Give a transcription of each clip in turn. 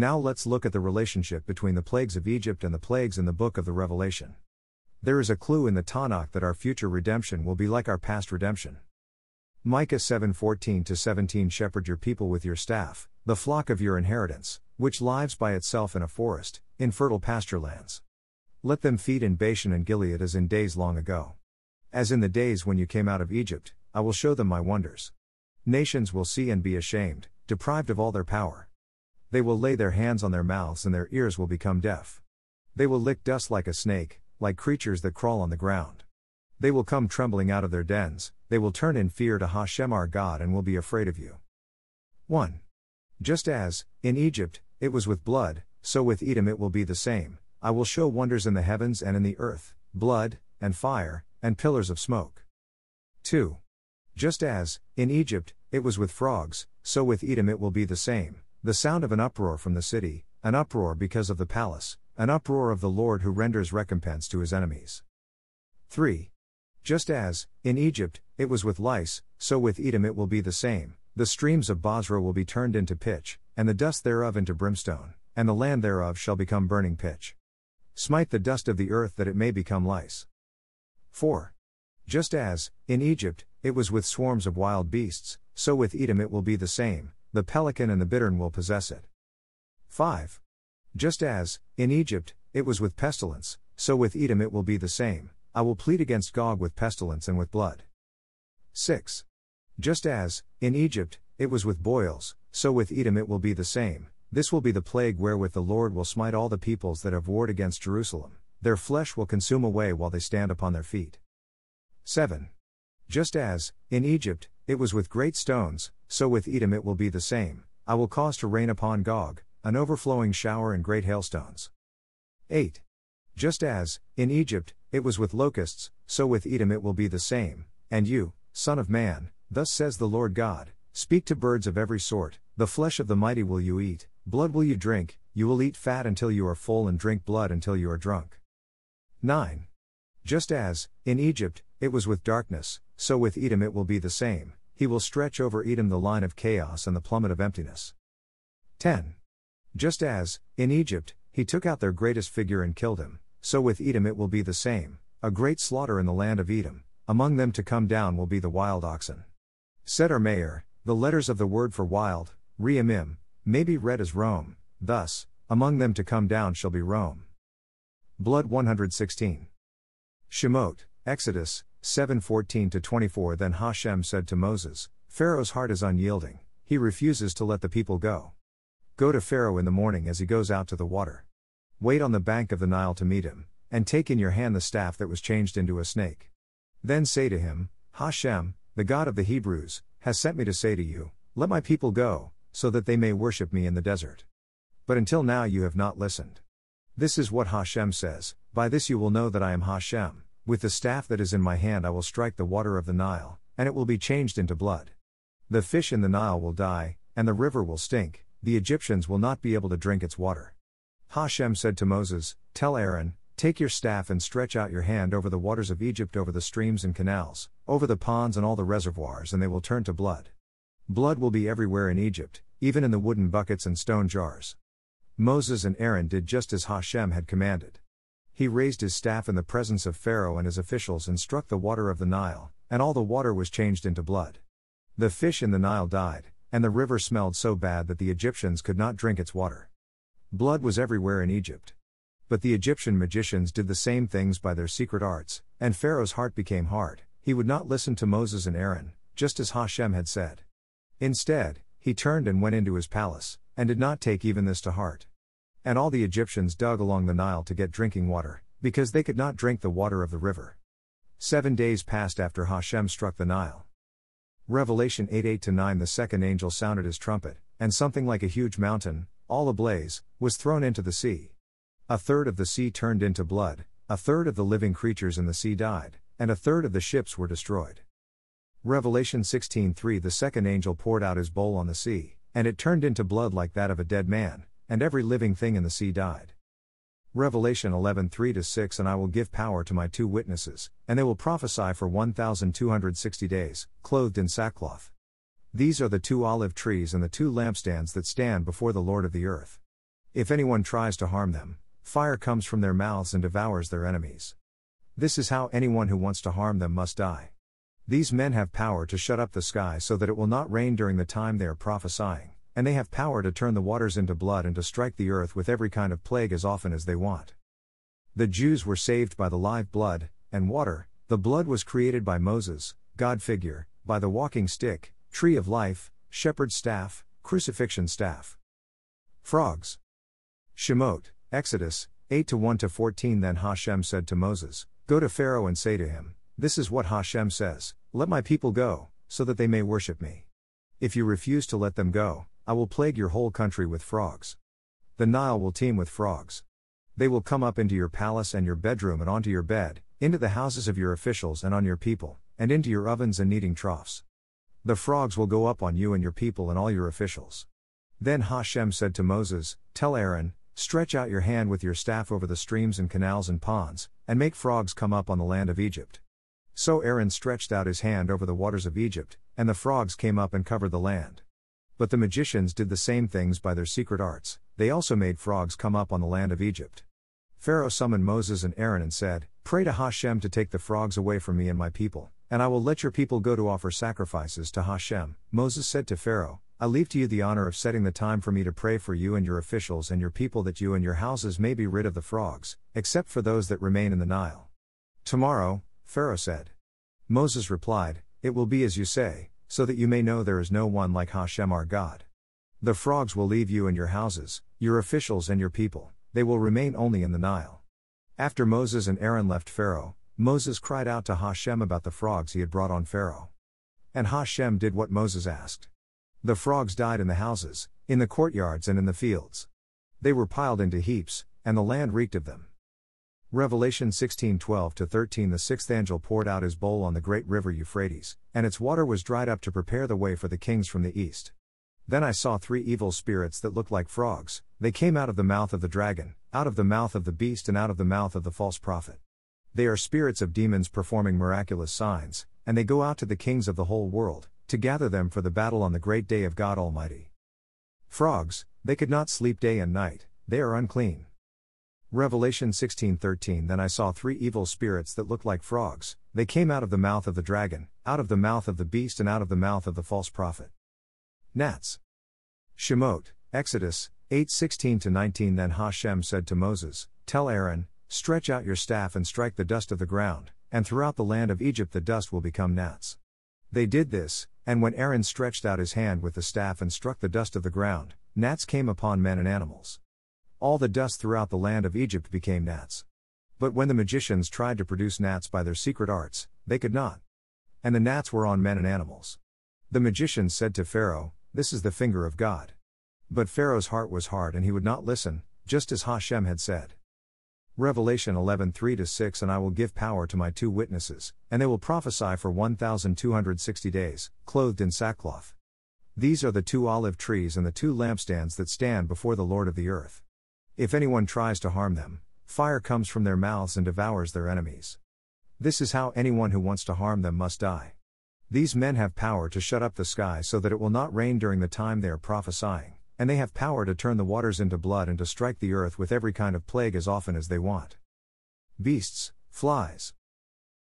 Now let's look at the relationship between the plagues of Egypt and the plagues in the book of the Revelation. There is a clue in the Tanakh that our future redemption will be like our past redemption. Micah 7:14 to 17 Shepherd your people with your staff, the flock of your inheritance, which lives by itself in a forest, in fertile pasture lands. Let them feed in Bashan and Gilead as in days long ago. As in the days when you came out of Egypt, I will show them my wonders. Nations will see and be ashamed, deprived of all their power. They will lay their hands on their mouths and their ears will become deaf. They will lick dust like a snake, like creatures that crawl on the ground. They will come trembling out of their dens, they will turn in fear to Hashem our God and will be afraid of you. 1. Just as, in Egypt, it was with blood, so with Edom it will be the same. I will show wonders in the heavens and in the earth, blood, and fire, and pillars of smoke. 2. Just as, in Egypt, it was with frogs, so with Edom it will be the same. The sound of an uproar from the city, an uproar because of the palace, an uproar of the Lord who renders recompense to his enemies. 3. Just as, in Egypt, it was with lice, so with Edom it will be the same. The streams of Bozrah will be turned into pitch, and the dust thereof into brimstone, and the land thereof shall become burning pitch. Smite the dust of the earth that it may become lice. 4. Just as, in Egypt, it was with swarms of wild beasts, so with Edom it will be the same, the pelican and the bittern will possess it. 5. Just as, in Egypt, it was with pestilence, so with Edom it will be the same, I will plead against Gog with pestilence and with blood. 6. Just as, in Egypt, it was with boils, so with Edom it will be the same, this will be the plague wherewith the Lord will smite all the peoples that have warred against Jerusalem, their flesh will consume away while they stand upon their feet. 7. Just as, in Egypt, it was with great stones, so with Edom it will be the same, I will cause to rain upon Gog, an overflowing shower and great hailstones. 8. Just as, in Egypt, it was with locusts, so with Edom it will be the same, and you, Son of Man, thus says the Lord God, speak to birds of every sort, the flesh of the mighty will you eat, blood will you drink, you will eat fat until you are full and drink blood until you are drunk. 9. Just as, in Egypt, it was with darkness, so with Edom it will be the same, he will stretch over Edom the line of chaos and the plummet of emptiness. 10. Just as, in Egypt, he took out their greatest figure and killed him, so with Edom it will be the same, a great slaughter in the land of Edom, among them to come down will be the wild oxen. Seder Meir, the letters of the word for wild, Reamim, may be read as Rome, thus, among them to come down shall be Rome. Blood 116. Shemot, Exodus, 7:14 to 24 Then Hashem said to Moses, Pharaoh's heart is unyielding, he refuses to let the people go. Go to Pharaoh in the morning as he goes out to the water. Wait on the bank of the Nile to meet him, and take in your hand the staff that was changed into a snake. Then say to him, Hashem, the God of the Hebrews, has sent me to say to you, Let my people go, so that they may worship me in the desert. But until now you have not listened. This is what Hashem says By this you will know that I am Hashem. With the staff that is in my hand I will strike the water of the Nile, and it will be changed into blood. The fish in the Nile will die, and the river will stink, the Egyptians will not be able to drink its water. Hashem said to Moses, Tell Aaron, Take your staff and stretch out your hand over the waters of Egypt, over the streams and canals, over the ponds and all the reservoirs, and they will turn to blood. Blood will be everywhere in Egypt, even in the wooden buckets and stone jars. Moses and Aaron did just as Hashem had commanded. He raised his staff in the presence of Pharaoh and his officials and struck the water of the Nile, and all the water was changed into blood. The fish in the Nile died, and the river smelled so bad that the Egyptians could not drink its water. Blood was everywhere in Egypt. But the Egyptian magicians did the same things by their secret arts, and Pharaoh's heart became hard. He would not listen to Moses and Aaron, just as Hashem had said. Instead, he turned and went into his palace, and did not take even this to heart. And all the Egyptians dug along the Nile to get drinking water, because they could not drink the water of the river. Seven days passed after Hashem struck the Nile. Revelation 8 8 9 The second angel sounded his trumpet, and something like a huge mountain, all ablaze, was thrown into the sea. A third of the sea turned into blood, a third of the living creatures in the sea died, and a third of the ships were destroyed. Revelation 16:3 The second angel poured out his bowl on the sea, and it turned into blood like that of a dead man, and every living thing in the sea died. Revelation 11:3 6 And I will give power to my two witnesses, and they will prophesy for 1260 days, clothed in sackcloth. These are the two olive trees and the two lampstands that stand before the Lord of the earth. If anyone tries to harm them, fire comes from their mouths and devours their enemies. This is how anyone who wants to harm them must die. These men have power to shut up the sky so that it will not rain during the time they are prophesying, and they have power to turn the waters into blood and to strike the earth with every kind of plague as often as they want. The Jews were saved by the live blood, and water, the blood was created by Moses, God figure, by the walking stick, tree of life, shepherd's staff, crucifixion staff. Frogs. Shemot, Exodus, 8 1 14 Then Hashem said to Moses, Go to Pharaoh and say to him, This is what Hashem says, Let my people go, so that they may worship me. If you refuse to let them go, I will plague your whole country with frogs. The Nile will teem with frogs. They will come up into your palace and your bedroom and onto your bed, into the houses of your officials and on your people, and into your ovens and kneading troughs. The frogs will go up on you and your people and all your officials. Then Hashem said to Moses, Tell Aaron, Stretch out your hand with your staff over the streams and canals and ponds, and make frogs come up on the land of Egypt. So Aaron stretched out his hand over the waters of Egypt, and the frogs came up and covered the land. But the magicians did the same things by their secret arts, they also made frogs come up on the land of Egypt. Pharaoh summoned Moses and Aaron and said, Pray to Hashem to take the frogs away from me and my people, and I will let your people go to offer sacrifices to Hashem. Moses said to Pharaoh, I leave to you the honor of setting the time for me to pray for you and your officials and your people that you and your houses may be rid of the frogs, except for those that remain in the Nile. Tomorrow, Pharaoh said. Moses replied, It will be as you say, so that you may know there is no one like Hashem our God. The frogs will leave you and your houses, your officials and your people, they will remain only in the Nile. After Moses and Aaron left Pharaoh, Moses cried out to Hashem about the frogs he had brought on Pharaoh. And Hashem did what Moses asked. The frogs died in the houses, in the courtyards, and in the fields. They were piled into heaps, and the land reeked of them. Revelation 16:12 to 13 The sixth angel poured out his bowl on the great river Euphrates, and its water was dried up to prepare the way for the kings from the east. Then I saw three evil spirits that looked like frogs, they came out of the mouth of the dragon, out of the mouth of the beast, and out of the mouth of the false prophet. They are spirits of demons performing miraculous signs, and they go out to the kings of the whole world, to gather them for the battle on the great day of God Almighty. Frogs, they could not sleep day and night, they are unclean. Revelation 16:13 Then I saw three evil spirits that looked like frogs, they came out of the mouth of the dragon, out of the mouth of the beast and out of the mouth of the false prophet. Gnats. Shemot, Exodus 8:16 19 Then Hashem said to Moses, Tell Aaron, stretch out your staff and strike the dust of the ground, and throughout the land of Egypt the dust will become gnats. They did this, and when Aaron stretched out his hand with the staff and struck the dust of the ground, gnats came upon men and animals. All the dust throughout the land of Egypt became gnats. But when the magicians tried to produce gnats by their secret arts, they could not. And the gnats were on men and animals. The magicians said to Pharaoh, This is the finger of God. But Pharaoh's heart was hard and he would not listen, just as Hashem had said. Revelation 11 3 6 And I will give power to my two witnesses, and they will prophesy for 1260 days, clothed in sackcloth. These are the two olive trees and the two lampstands that stand before the Lord of the earth. If anyone tries to harm them, fire comes from their mouths and devours their enemies. This is how anyone who wants to harm them must die. These men have power to shut up the sky so that it will not rain during the time they are prophesying and they have power to turn the waters into blood and to strike the earth with every kind of plague as often as they want. Beasts, flies.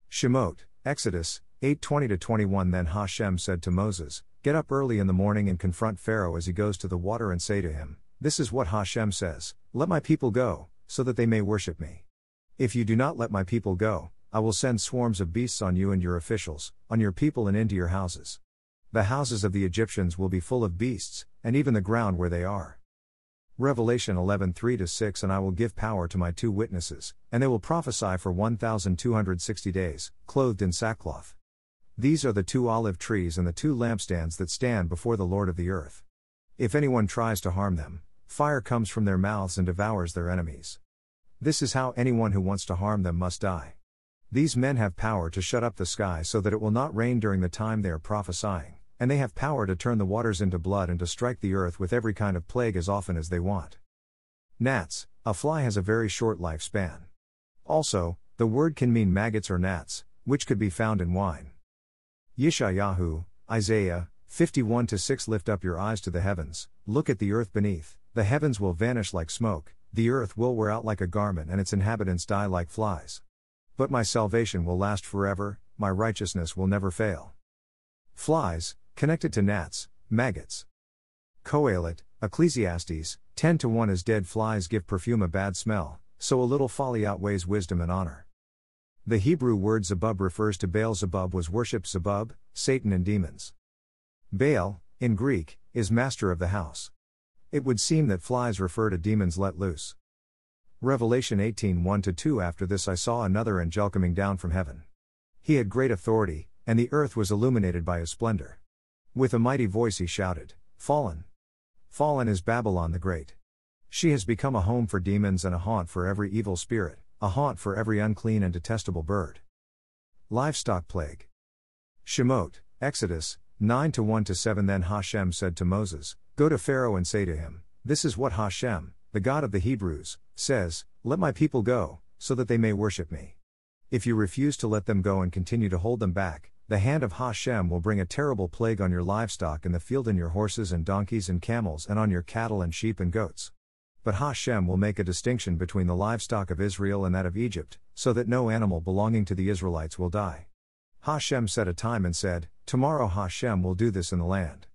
Shemot, Exodus 8:20 21 Then Hashem said to Moses, Get up early in the morning and confront Pharaoh as he goes to the water and say to him, This is what Hashem says, Let my people go, so that they may worship me. If you do not let my people go, I will send swarms of beasts on you and your officials, on your people and into your houses. The houses of the Egyptians will be full of beasts, and even the ground where they are. Revelation 11 3 6 And I will give power to my two witnesses, and they will prophesy for 1260 days, clothed in sackcloth. These are the two olive trees and the two lampstands that stand before the Lord of the earth. If anyone tries to harm them, fire comes from their mouths and devours their enemies. This is how anyone who wants to harm them must die. These men have power to shut up the sky so that it will not rain during the time they are prophesying and they have power to turn the waters into blood and to strike the earth with every kind of plague as often as they want. Gnats, a fly has a very short lifespan. Also, the word can mean maggots or gnats, which could be found in wine. Yeshayahu, Isaiah, 51 6 Lift up your eyes to the heavens, look at the earth beneath, the heavens will vanish like smoke, the earth will wear out like a garment, and its inhabitants die like flies. But my salvation will last forever, my righteousness will never fail. Flies, connected to gnats, maggots. Qoheleth, Ecclesiastes, 10 to 1 as dead flies give perfume a bad smell, so a little folly outweighs wisdom and honor. The Hebrew word Zebub refers to Baal. Zebub was worshipped Zebub, Satan and demons. Baal, in Greek, is master of the house. It would seem that flies refer to demons let loose. Revelation 18 1 2 After this I saw another angel coming down from heaven. He had great authority, and the earth was illuminated by his splendor. With a mighty voice he shouted, Fallen! Fallen is Babylon the Great. She has become a home for demons and a haunt for every evil spirit, a haunt for every unclean and detestable bird. Livestock Plague. Shemot, Exodus, 9 1 7 Then Hashem said to Moses, Go to Pharaoh and say to him, This is what Hashem, the God of the Hebrews, says Let my people go, so that they may worship me. If you refuse to let them go and continue to hold them back, the hand of Hashem will bring a terrible plague on your livestock in the field and your horses and donkeys and camels and on your cattle and sheep and goats. But Hashem will make a distinction between the livestock of Israel and that of Egypt, so that no animal belonging to the Israelites will die. Hashem set a time and said, Tomorrow Hashem will do this in the land.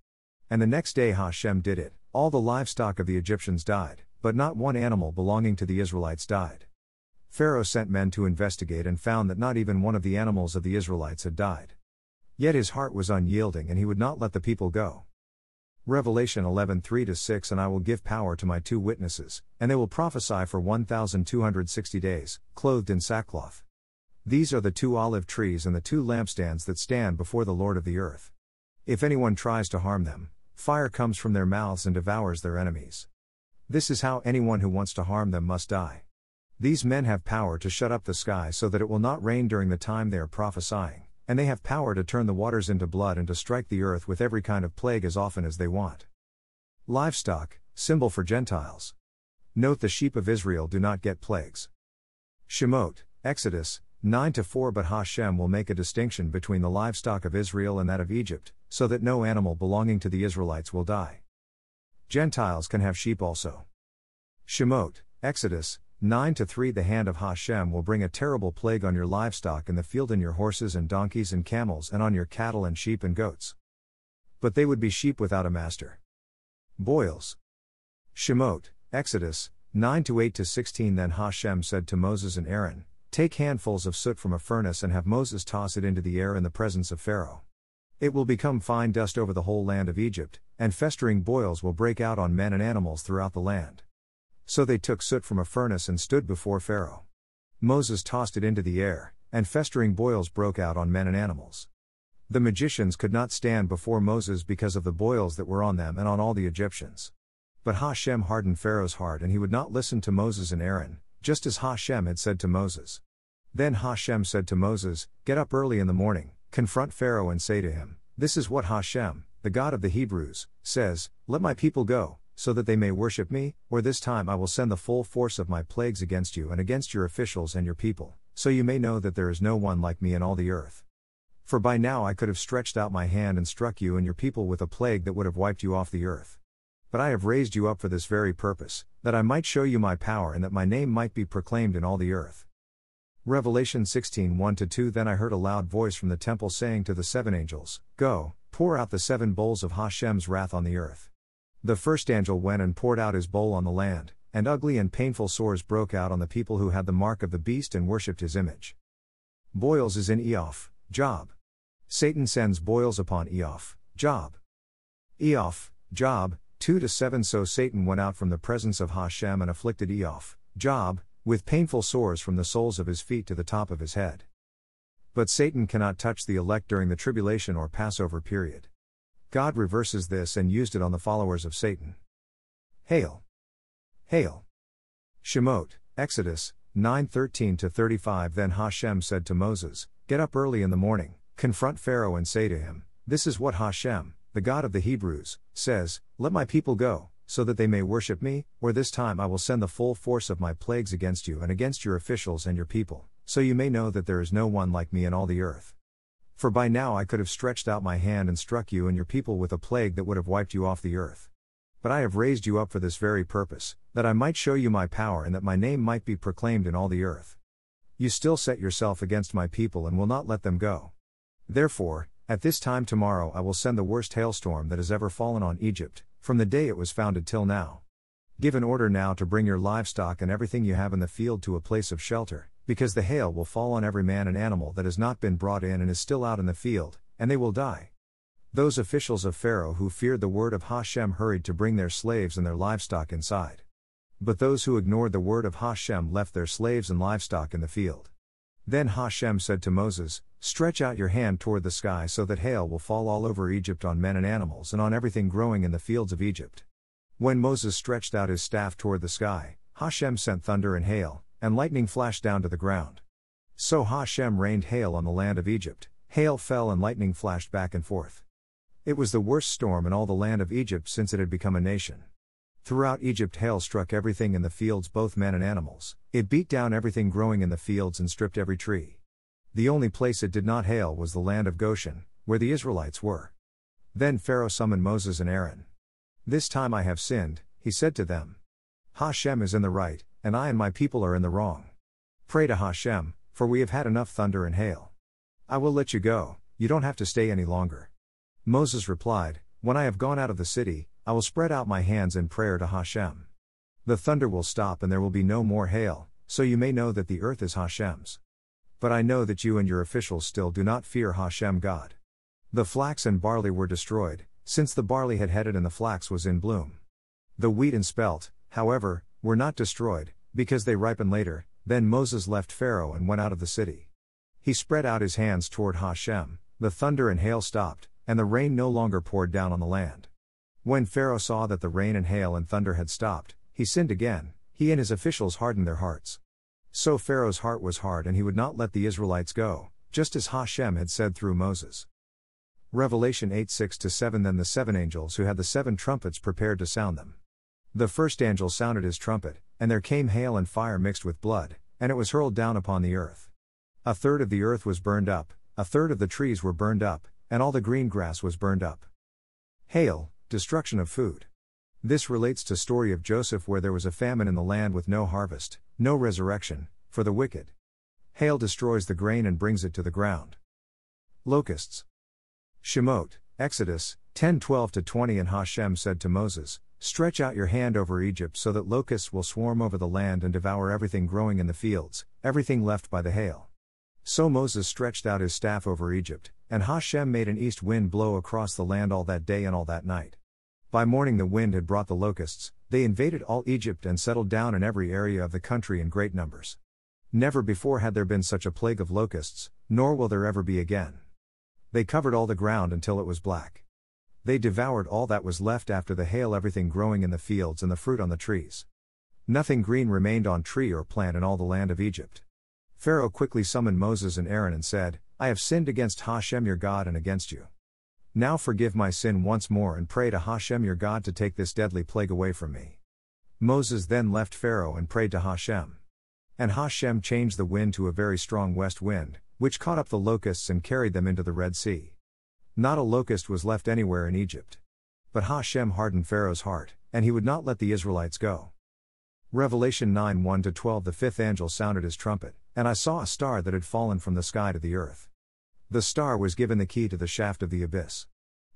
And the next day Hashem did it, all the livestock of the Egyptians died, but not one animal belonging to the Israelites died. Pharaoh sent men to investigate and found that not even one of the animals of the Israelites had died. Yet his heart was unyielding and he would not let the people go. Revelation 11 3 6 And I will give power to my two witnesses, and they will prophesy for 1260 days, clothed in sackcloth. These are the two olive trees and the two lampstands that stand before the Lord of the earth. If anyone tries to harm them, fire comes from their mouths and devours their enemies. This is how anyone who wants to harm them must die. These men have power to shut up the sky so that it will not rain during the time they are prophesying, and they have power to turn the waters into blood and to strike the earth with every kind of plague as often as they want. Livestock, symbol for Gentiles. Note the sheep of Israel do not get plagues. Shemot, Exodus, 9 to 4 But Hashem will make a distinction between the livestock of Israel and that of Egypt, so that no animal belonging to the Israelites will die. Gentiles can have sheep also. Shemot, Exodus, 9 to 3 The hand of Hashem will bring a terrible plague on your livestock in the field and your horses and donkeys and camels and on your cattle and sheep and goats. But they would be sheep without a master. Boils. Shemot, Exodus, 9 to 8 to 16 Then Hashem said to Moses and Aaron, Take handfuls of soot from a furnace and have Moses toss it into the air in the presence of Pharaoh. It will become fine dust over the whole land of Egypt, and festering boils will break out on men and animals throughout the land. So they took soot from a furnace and stood before Pharaoh. Moses tossed it into the air, and festering boils broke out on men and animals. The magicians could not stand before Moses because of the boils that were on them and on all the Egyptians. But Hashem hardened Pharaoh's heart and he would not listen to Moses and Aaron, just as Hashem had said to Moses. Then Hashem said to Moses, Get up early in the morning, confront Pharaoh and say to him, This is what Hashem, the God of the Hebrews, says Let my people go, so that they may worship me, or this time I will send the full force of my plagues against you and against your officials and your people, so you may know that there is no one like me in all the earth. For by now I could have stretched out my hand and struck you and your people with a plague that would have wiped you off the earth. But I have raised you up for this very purpose, that I might show you my power and that my name might be proclaimed in all the earth. Revelation 16 1 2 Then I heard a loud voice from the temple saying to the seven angels, Go, pour out the seven bowls of Hashem's wrath on the earth. The first angel went and poured out his bowl on the land, and ugly and painful sores broke out on the people who had the mark of the beast and worshipped his image. Boils is in Iyov, Job. Satan sends boils upon Iyov, Job. Iyov, Job, 2 to 7 So Satan went out from the presence of Hashem and afflicted Iyov, Job, with painful sores from the soles of his feet to the top of his head. But Satan cannot touch the elect during the tribulation or Passover period. God reverses this and used it on the followers of Satan. Hail! Hail! Shemot, Exodus 9:13 to 35 Then Hashem said to Moses, Get up early in the morning, confront Pharaoh and say to him, This is what Hashem, the God of the Hebrews, says, Let my people go, so that they may worship me, or this time I will send the full force of my plagues against you and against your officials and your people, so you may know that there is no one like me in all the earth. For by now I could have stretched out my hand and struck you and your people with a plague that would have wiped you off the earth. But I have raised you up for this very purpose, that I might show you my power and that my name might be proclaimed in all the earth. You still set yourself against my people and will not let them go. Therefore, at this time tomorrow I will send the worst hailstorm that has ever fallen on Egypt, from the day it was founded till now. Give an order now to bring your livestock and everything you have in the field to a place of shelter, because the hail will fall on every man and animal that has not been brought in and is still out in the field, and they will die. Those officials of Pharaoh who feared the word of Hashem hurried to bring their slaves and their livestock inside. But those who ignored the word of Hashem left their slaves and livestock in the field. Then Hashem said to Moses, Stretch out your hand toward the sky so that hail will fall all over Egypt on men and animals and on everything growing in the fields of Egypt. When Moses stretched out his staff toward the sky, Hashem sent thunder and hail, and lightning flashed down to the ground. So Hashem rained hail on the land of Egypt, hail fell and lightning flashed back and forth. It was the worst storm in all the land of Egypt since it had become a nation. Throughout Egypt, hail struck everything in the fields, both men and animals. It beat down everything growing in the fields and stripped every tree. The only place it did not hail was the land of Goshen, where the Israelites were. Then Pharaoh summoned Moses and Aaron. This time I have sinned, he said to them. Hashem is in the right, and I and my people are in the wrong. Pray to Hashem, for we have had enough thunder and hail. I will let you go, you don't have to stay any longer. Moses replied, When I have gone out of the city, I will spread out my hands in prayer to Hashem. The thunder will stop and there will be no more hail, so you may know that the earth is Hashem's. But I know that you and your officials still do not fear Hashem God. The flax and barley were destroyed, since the barley had headed and the flax was in bloom. The wheat and spelt, however, were not destroyed, because they ripen later. Then Moses left Pharaoh and went out of the city. He spread out his hands toward Hashem, the thunder and hail stopped, and the rain no longer poured down on the land. When Pharaoh saw that the rain and hail and thunder had stopped, he sinned again, he and his officials hardened their hearts. So Pharaoh's heart was hard and he would not let the Israelites go, just as Hashem had said through Moses. Revelation 8 6 7 Then the seven angels who had the seven trumpets prepared to sound them. The first angel sounded his trumpet, and there came hail and fire mixed with blood, and it was hurled down upon the earth. A third of the earth was burned up, a third of the trees were burned up, and all the green grass was burned up. Hail, destruction of food. This relates to story of Joseph where there was a famine in the land with no harvest, no resurrection, for the wicked. Hail destroys the grain and brings it to the ground. Locusts. Shemot, Exodus 10 12 20 And Hashem said to Moses, Stretch out your hand over Egypt so that locusts will swarm over the land and devour everything growing in the fields, everything left by the hail. So Moses stretched out his staff over Egypt, and Hashem made an east wind blow across the land all that day and all that night. By morning the wind had brought the locusts, they invaded all Egypt and settled down in every area of the country in great numbers. Never before had there been such a plague of locusts, nor will there ever be again. They covered all the ground until it was black. They devoured all that was left after the hail, everything growing in the fields and the fruit on the trees. Nothing green remained on tree or plant in all the land of Egypt. Pharaoh quickly summoned Moses and Aaron and said, I have sinned against Hashem your God and against you. Now forgive my sin once more and pray to Hashem your God to take this deadly plague away from me. Moses then left Pharaoh and prayed to Hashem. And Hashem changed the wind to a very strong west wind, which caught up the locusts and carried them into the Red Sea. Not a locust was left anywhere in Egypt. But Hashem hardened Pharaoh's heart, and he would not let the Israelites go. Revelation 9 1 12 The fifth angel sounded his trumpet, and I saw a star that had fallen from the sky to the earth. The star was given the key to the shaft of the abyss.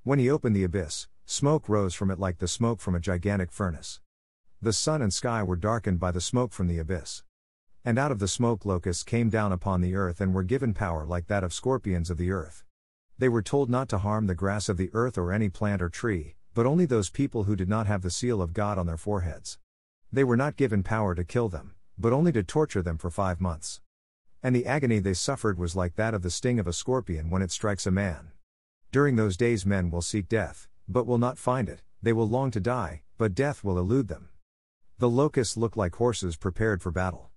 When he opened the abyss, smoke rose from it like the smoke from a gigantic furnace. The sun and sky were darkened by the smoke from the abyss. And out of the smoke locusts came down upon the earth and were given power like that of scorpions of the earth. They were told not to harm the grass of the earth or any plant or tree, but only those people who did not have the seal of God on their foreheads. They were not given power to kill them, but only to torture them for five months. And the agony they suffered was like that of the sting of a scorpion when it strikes a man. During those days, men will seek death, but will not find it, they will long to die, but death will elude them. The locusts looked like horses prepared for battle.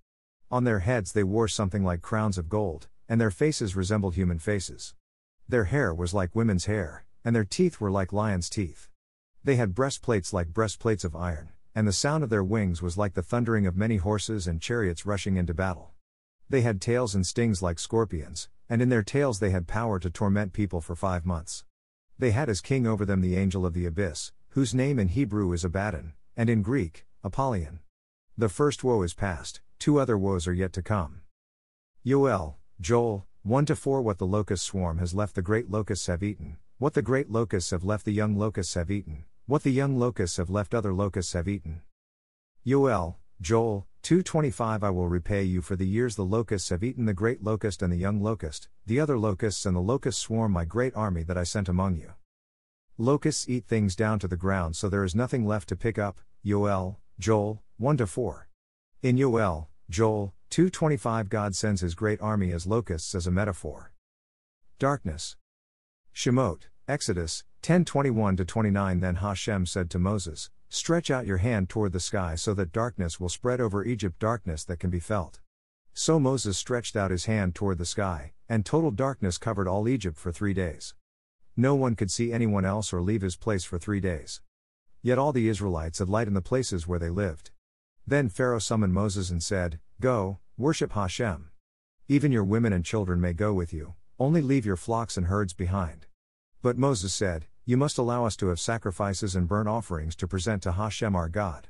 On their heads they wore something like crowns of gold, and their faces resembled human faces. Their hair was like women's hair, and their teeth were like lions' teeth. They had breastplates like breastplates of iron and the sound of their wings was like the thundering of many horses and chariots rushing into battle. They had tails and stings like scorpions, and in their tails they had power to torment people for five months. They had as king over them the angel of the abyss, whose name in Hebrew is Abaddon, and in Greek, Apollyon. The first woe is past, two other woes are yet to come. Yoel, Joel, 1 to 4 What the locust swarm has left the great locusts have eaten, what the great locusts have left the young locusts have eaten, what the young locusts have left other locusts have eaten. Yoel, Joel, 225 I will repay you for the years the locusts have eaten the great locust and the young locust, the other locusts and the locust swarm my great army that I sent among you. Locusts eat things down to the ground so there is nothing left to pick up. Yoel, Joel, 1 to 4. In Yoel, Joel, 225 God sends his great army as locusts as a metaphor. Darkness. Shemot, Exodus, 10:21 to 29 Then Hashem said to Moses, Stretch out your hand toward the sky so that darkness will spread over Egypt, darkness that can be felt. So Moses stretched out his hand toward the sky, and total darkness covered all Egypt for three days. No one could see anyone else or leave his place for three days. Yet all the Israelites had light in the places where they lived. Then Pharaoh summoned Moses and said, Go, worship Hashem. Even your women and children may go with you, only leave your flocks and herds behind. But Moses said, you must allow us to have sacrifices and burnt offerings to present to Hashem our God.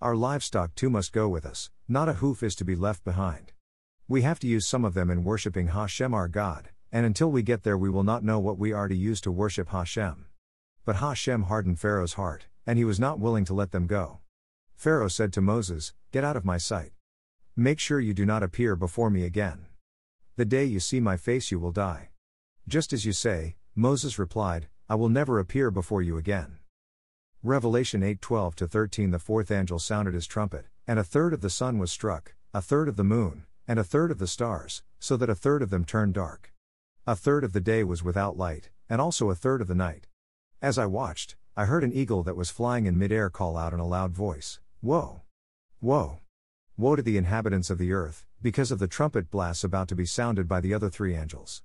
Our livestock too must go with us, not a hoof is to be left behind. We have to use some of them in worshipping Hashem our God, and until we get there we will not know what we are to use to worship Hashem. But Hashem hardened Pharaoh's heart, and he was not willing to let them go. Pharaoh said to Moses, Get out of my sight. Make sure you do not appear before me again. The day you see my face you will die. Just as you say, Moses replied, I will never appear before you again. Revelation 8:12 to 13 The fourth angel sounded his trumpet, and a third of the sun was struck, a third of the moon, and a third of the stars, so that a third of them turned dark. A third of the day was without light, and also a third of the night. As I watched, I heard an eagle that was flying in midair call out in a loud voice, Woe! Woe! Woe to the inhabitants of the earth, because of the trumpet blasts about to be sounded by the other three angels.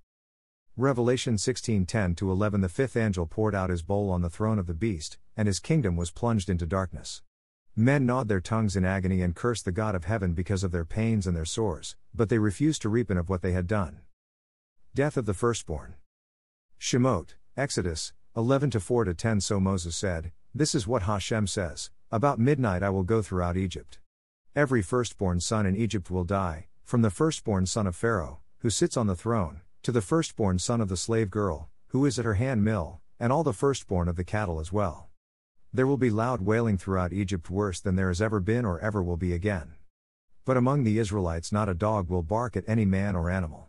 Revelation 16:10 to 11 The fifth angel poured out his bowl on the throne of the beast, and his kingdom was plunged into darkness. Men gnawed their tongues in agony and cursed the God of heaven because of their pains and their sores, but they refused to repent of what they had done. Death of the firstborn. Shemot, Exodus, 11 4 10 So Moses said, This is what Hashem says About midnight I will go throughout Egypt. Every firstborn son in Egypt will die, from the firstborn son of Pharaoh, who sits on the throne, to the firstborn son of the slave girl, who is at her hand mill, and all the firstborn of the cattle as well. There will be loud wailing throughout Egypt worse than there has ever been or ever will be again. But among the Israelites not a dog will bark at any man or animal.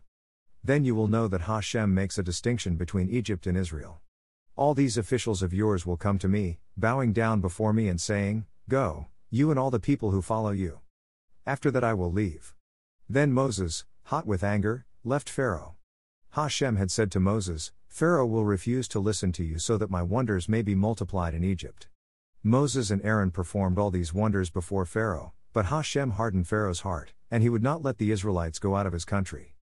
Then you will know that Hashem makes a distinction between Egypt and Israel. All these officials of yours will come to me, bowing down before me and saying, Go, you and all the people who follow you. After that I will leave. Then Moses, hot with anger, left Pharaoh. Hashem had said to Moses, Pharaoh will refuse to listen to you so that my wonders may be multiplied in Egypt. Moses and Aaron performed all these wonders before Pharaoh, but Hashem hardened Pharaoh's heart, and he would not let the Israelites go out of his country.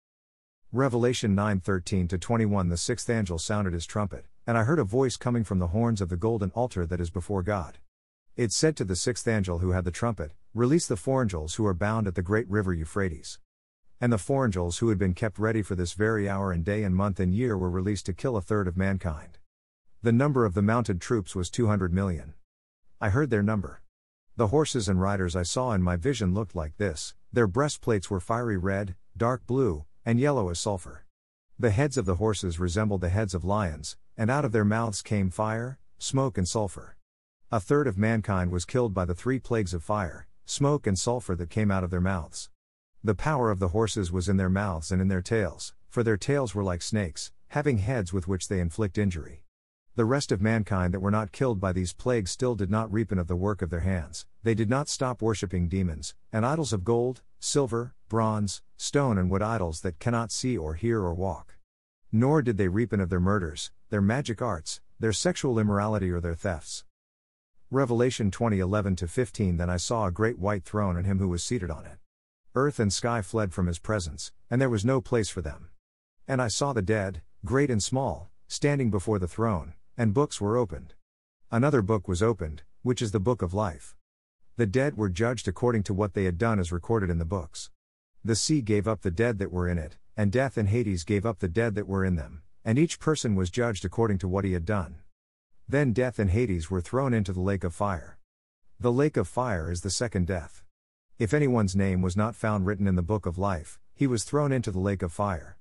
Revelation 9:13 to 21 The sixth angel sounded his trumpet, and I heard a voice coming from the horns of the golden altar that is before God. It said to the sixth angel who had the trumpet, Release the four angels who are bound at the great river Euphrates. And the four angels who had been kept ready for this very hour and day and month and year were released to kill a third of mankind. The number of the mounted troops was 200 million. I heard their number. The horses and riders I saw in my vision looked like this their breastplates were fiery red, dark blue, and yellow as sulfur. The heads of the horses resembled the heads of lions, and out of their mouths came fire, smoke, and sulfur. A third of mankind was killed by the three plagues of fire, smoke, and sulfur that came out of their mouths. The power of the horses was in their mouths and in their tails, for their tails were like snakes, having heads with which they inflict injury. The rest of mankind that were not killed by these plagues still did not repent of the work of their hands, they did not stop worshipping demons, and idols of gold, silver, bronze, stone, and wood idols that cannot see or hear or walk. Nor did they repent of their murders, their magic arts, their sexual immorality, or their thefts. Revelation 20:11 15 Then I saw a great white throne and him who was seated on it. Earth and sky fled from his presence, and there was no place for them. And I saw the dead, great and small, standing before the throne, and books were opened. Another book was opened, which is the book of life. The dead were judged according to what they had done as recorded in the books. The sea gave up the dead that were in it, and death and Hades gave up the dead that were in them, and each person was judged according to what he had done. Then death and Hades were thrown into the lake of fire. The lake of fire is the second death. If anyone's name was not found written in the book of life, he was thrown into the lake of fire.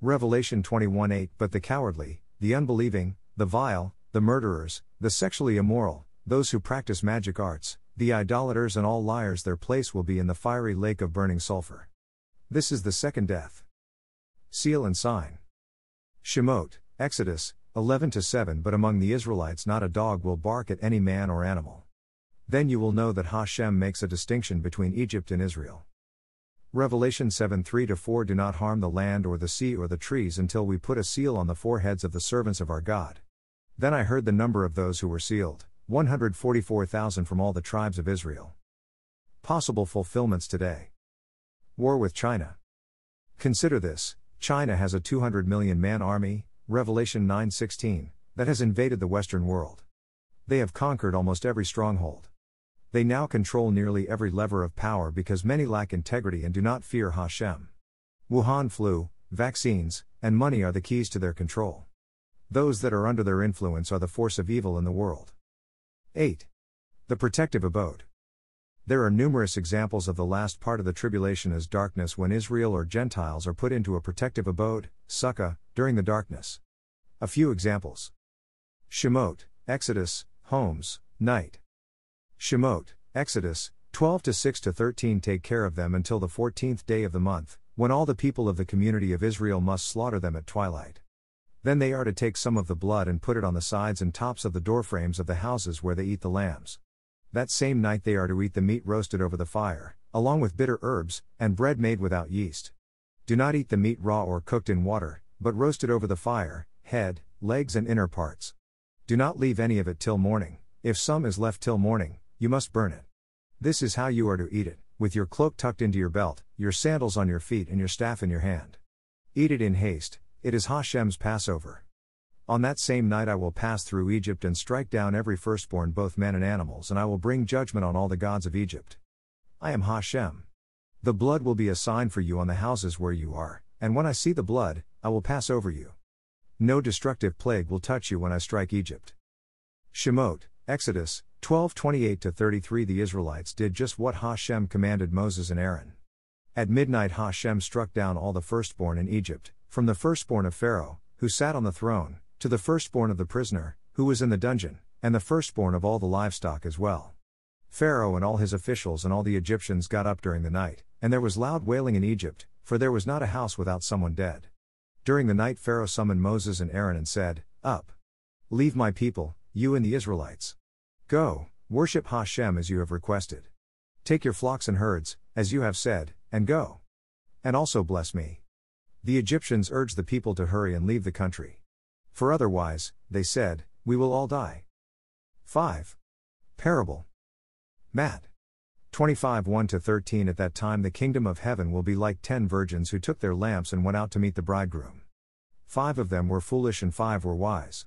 Revelation 21 8 But the cowardly, the unbelieving, the vile, the murderers, the sexually immoral, those who practice magic arts, the idolaters, and all liars, their place will be in the fiery lake of burning sulfur. This is the second death. Seal and sign. Shemot, Exodus, 11 7 But among the Israelites not a dog will bark at any man or animal. Then you will know that Hashem makes a distinction between Egypt and Israel. Revelation 7 3 4 Do not harm the land or the sea or the trees until we put a seal on the foreheads of the servants of our God. Then I heard the number of those who were sealed 144,000 from all the tribes of Israel. Possible fulfillments today. War with China. Consider this China has a 200 million man army, Revelation 9:16, that has invaded the Western world. They have conquered almost every stronghold. They now control nearly every lever of power because many lack integrity and do not fear Hashem. Wuhan flu, vaccines, and money are the keys to their control. Those that are under their influence are the force of evil in the world. 8. The protective abode. There are numerous examples of the last part of the tribulation as darkness when Israel or Gentiles are put into a protective abode, sukkah, during the darkness. A few examples Shemot, Exodus, homes, night. Shemot, Exodus, 12 to 6 to 13 Take care of them until the 14th day of the month, when all the people of the community of Israel must slaughter them at twilight. Then they are to take some of the blood and put it on the sides and tops of the doorframes of the houses where they eat the lambs. That same night they are to eat the meat roasted over the fire, along with bitter herbs, and bread made without yeast. Do not eat the meat raw or cooked in water, but roasted over the fire, head, legs, and inner parts. Do not leave any of it till morning, if some is left till morning, you must burn it. This is how you are to eat it, with your cloak tucked into your belt, your sandals on your feet, and your staff in your hand. Eat it in haste, it is Hashem's Passover. On that same night I will pass through Egypt and strike down every firstborn, both men and animals, and I will bring judgment on all the gods of Egypt. I am Hashem. The blood will be a sign for you on the houses where you are, and when I see the blood, I will pass over you. No destructive plague will touch you when I strike Egypt. Shemot, Exodus, 12:28 33 The Israelites did just what Hashem commanded Moses and Aaron. At midnight Hashem struck down all the firstborn in Egypt, from the firstborn of Pharaoh, who sat on the throne, to the firstborn of the prisoner, who was in the dungeon, and the firstborn of all the livestock as well. Pharaoh and all his officials and all the Egyptians got up during the night, and there was loud wailing in Egypt, for there was not a house without someone dead. During the night Pharaoh summoned Moses and Aaron and said, Up! Leave my people, you and the Israelites. Go, worship Hashem as you have requested. Take your flocks and herds, as you have said, and go. And also bless me. The Egyptians urged the people to hurry and leave the country. For otherwise, they said, we will all die. 5. Parable. Matt. 25 1 13 At that time the kingdom of heaven will be like ten virgins who took their lamps and went out to meet the bridegroom. Five of them were foolish and five were wise.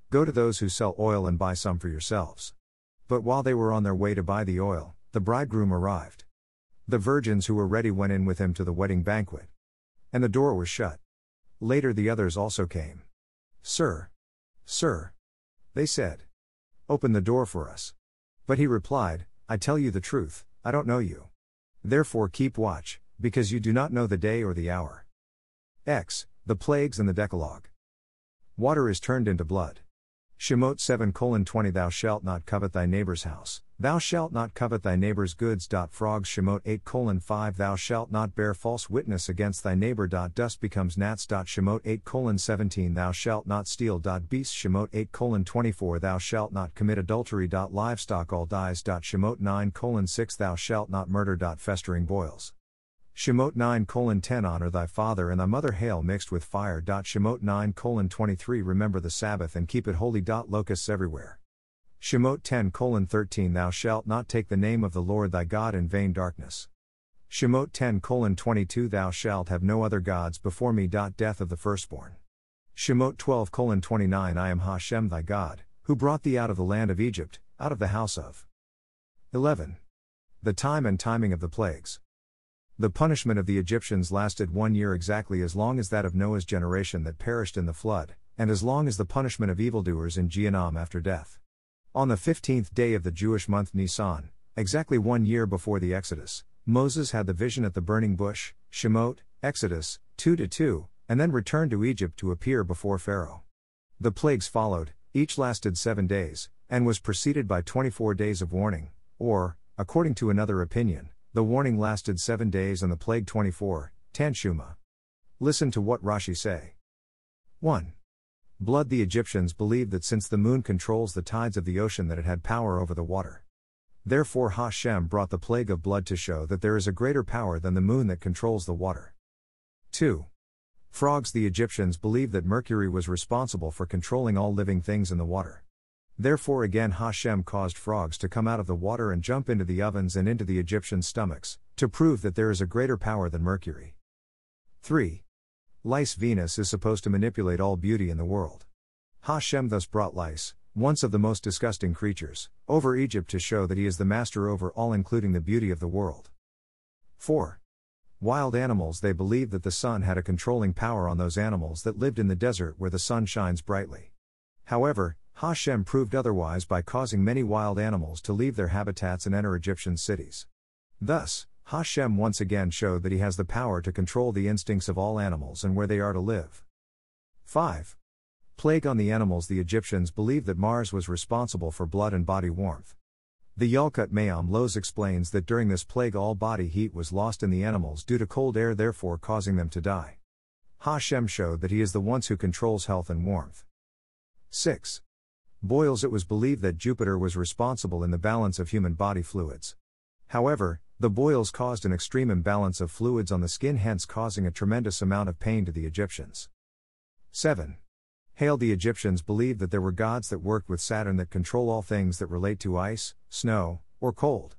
go to those who sell oil and buy some for yourselves. But while they were on their way to buy the oil, the bridegroom arrived. The virgins who were ready went in with him to the wedding banquet. And the door was shut. Later the others also came. Sir. Sir. They said. Open the door for us. But he replied, I tell you the truth, I don't know you. Therefore keep watch, because you do not know the day or the hour. X. The plagues and the Decalogue. Water is turned into blood. Shemot 7 20 Thou shalt not covet thy neighbor's house, thou shalt not covet thy neighbor's goods. Frogs Shemot 8 5 Thou shalt not bear false witness against thy neighbor. Dust becomes gnats. Shemot 8 17 Thou shalt not steal. Beasts Shemot 8 24 Thou shalt not commit adultery. Livestock all dies. Shemot 9 6 Thou shalt not murder. Festering boils. Shemot 9 10 Honor thy father and thy mother hail mixed with fire. Shemot 9 23 Remember the Sabbath and keep it holy. Locusts everywhere. Shemot 10 13 Thou shalt not take the name of the Lord thy God in vain darkness. Shemot 10 22 Thou shalt have no other gods before me. Death of the firstborn. Shemot 12 29 I am Hashem thy God, who brought thee out of the land of Egypt, out of the house of 11. The time and timing of the plagues. The punishment of the Egyptians lasted one year exactly as long as that of Noah's generation that perished in the flood, and as long as the punishment of evildoers in Gehinnom after death. On the fifteenth day of the Jewish month Nisan, exactly one year before the Exodus, Moses had the vision at the burning bush, Shemot, Exodus 2 2, and then returned to Egypt to appear before Pharaoh. The plagues followed, each lasted seven days, and was preceded by 24 days of warning, or, according to another opinion, the warning lasted seven days and the plague 24, Tanchuma. Listen to what Rashi say. 1. Blood The Egyptians believed that since the moon controls the tides of the ocean that it had power over the water. Therefore Hashem brought the plague of blood to show that there is a greater power than the moon that controls the water. 2. Frogs The Egyptians believed that Mercury was responsible for controlling all living things in the water. Therefore again Hashem caused frogs to come out of the water and jump into the ovens and into the Egyptians' stomachs, to prove that there is a greater power than Mercury. 3. Lice Venus is supposed to manipulate all beauty in the world. Hashem thus brought lice, once of the most disgusting creatures, over Egypt to show that he is the master over all, including the beauty of the world. 4. Wild animals They believed that the sun had a controlling power on those animals that lived in the desert where the sun shines brightly. However, Hashem proved otherwise by causing many wild animals to leave their habitats and enter Egyptian cities. Thus, Hashem once again showed that he has the power to control the instincts of all animals and where they are to live. 5. Plague on the animals The Egyptians believed that Mars was responsible for blood and body warmth. The Yalkut Me'am Lo'ez explains that during this plague all body heat was lost in the animals due to cold air, therefore causing them to die. Hashem showed that he is the one who controls health and warmth. 6. Boils It was believed that Jupiter was responsible in the balance of human body fluids. However, the boils caused an extreme imbalance of fluids on the skin, hence causing a tremendous amount of pain to the Egyptians. 7. Hail the Egyptians believed that there were gods that worked with Saturn that control all things that relate to ice, snow, or cold.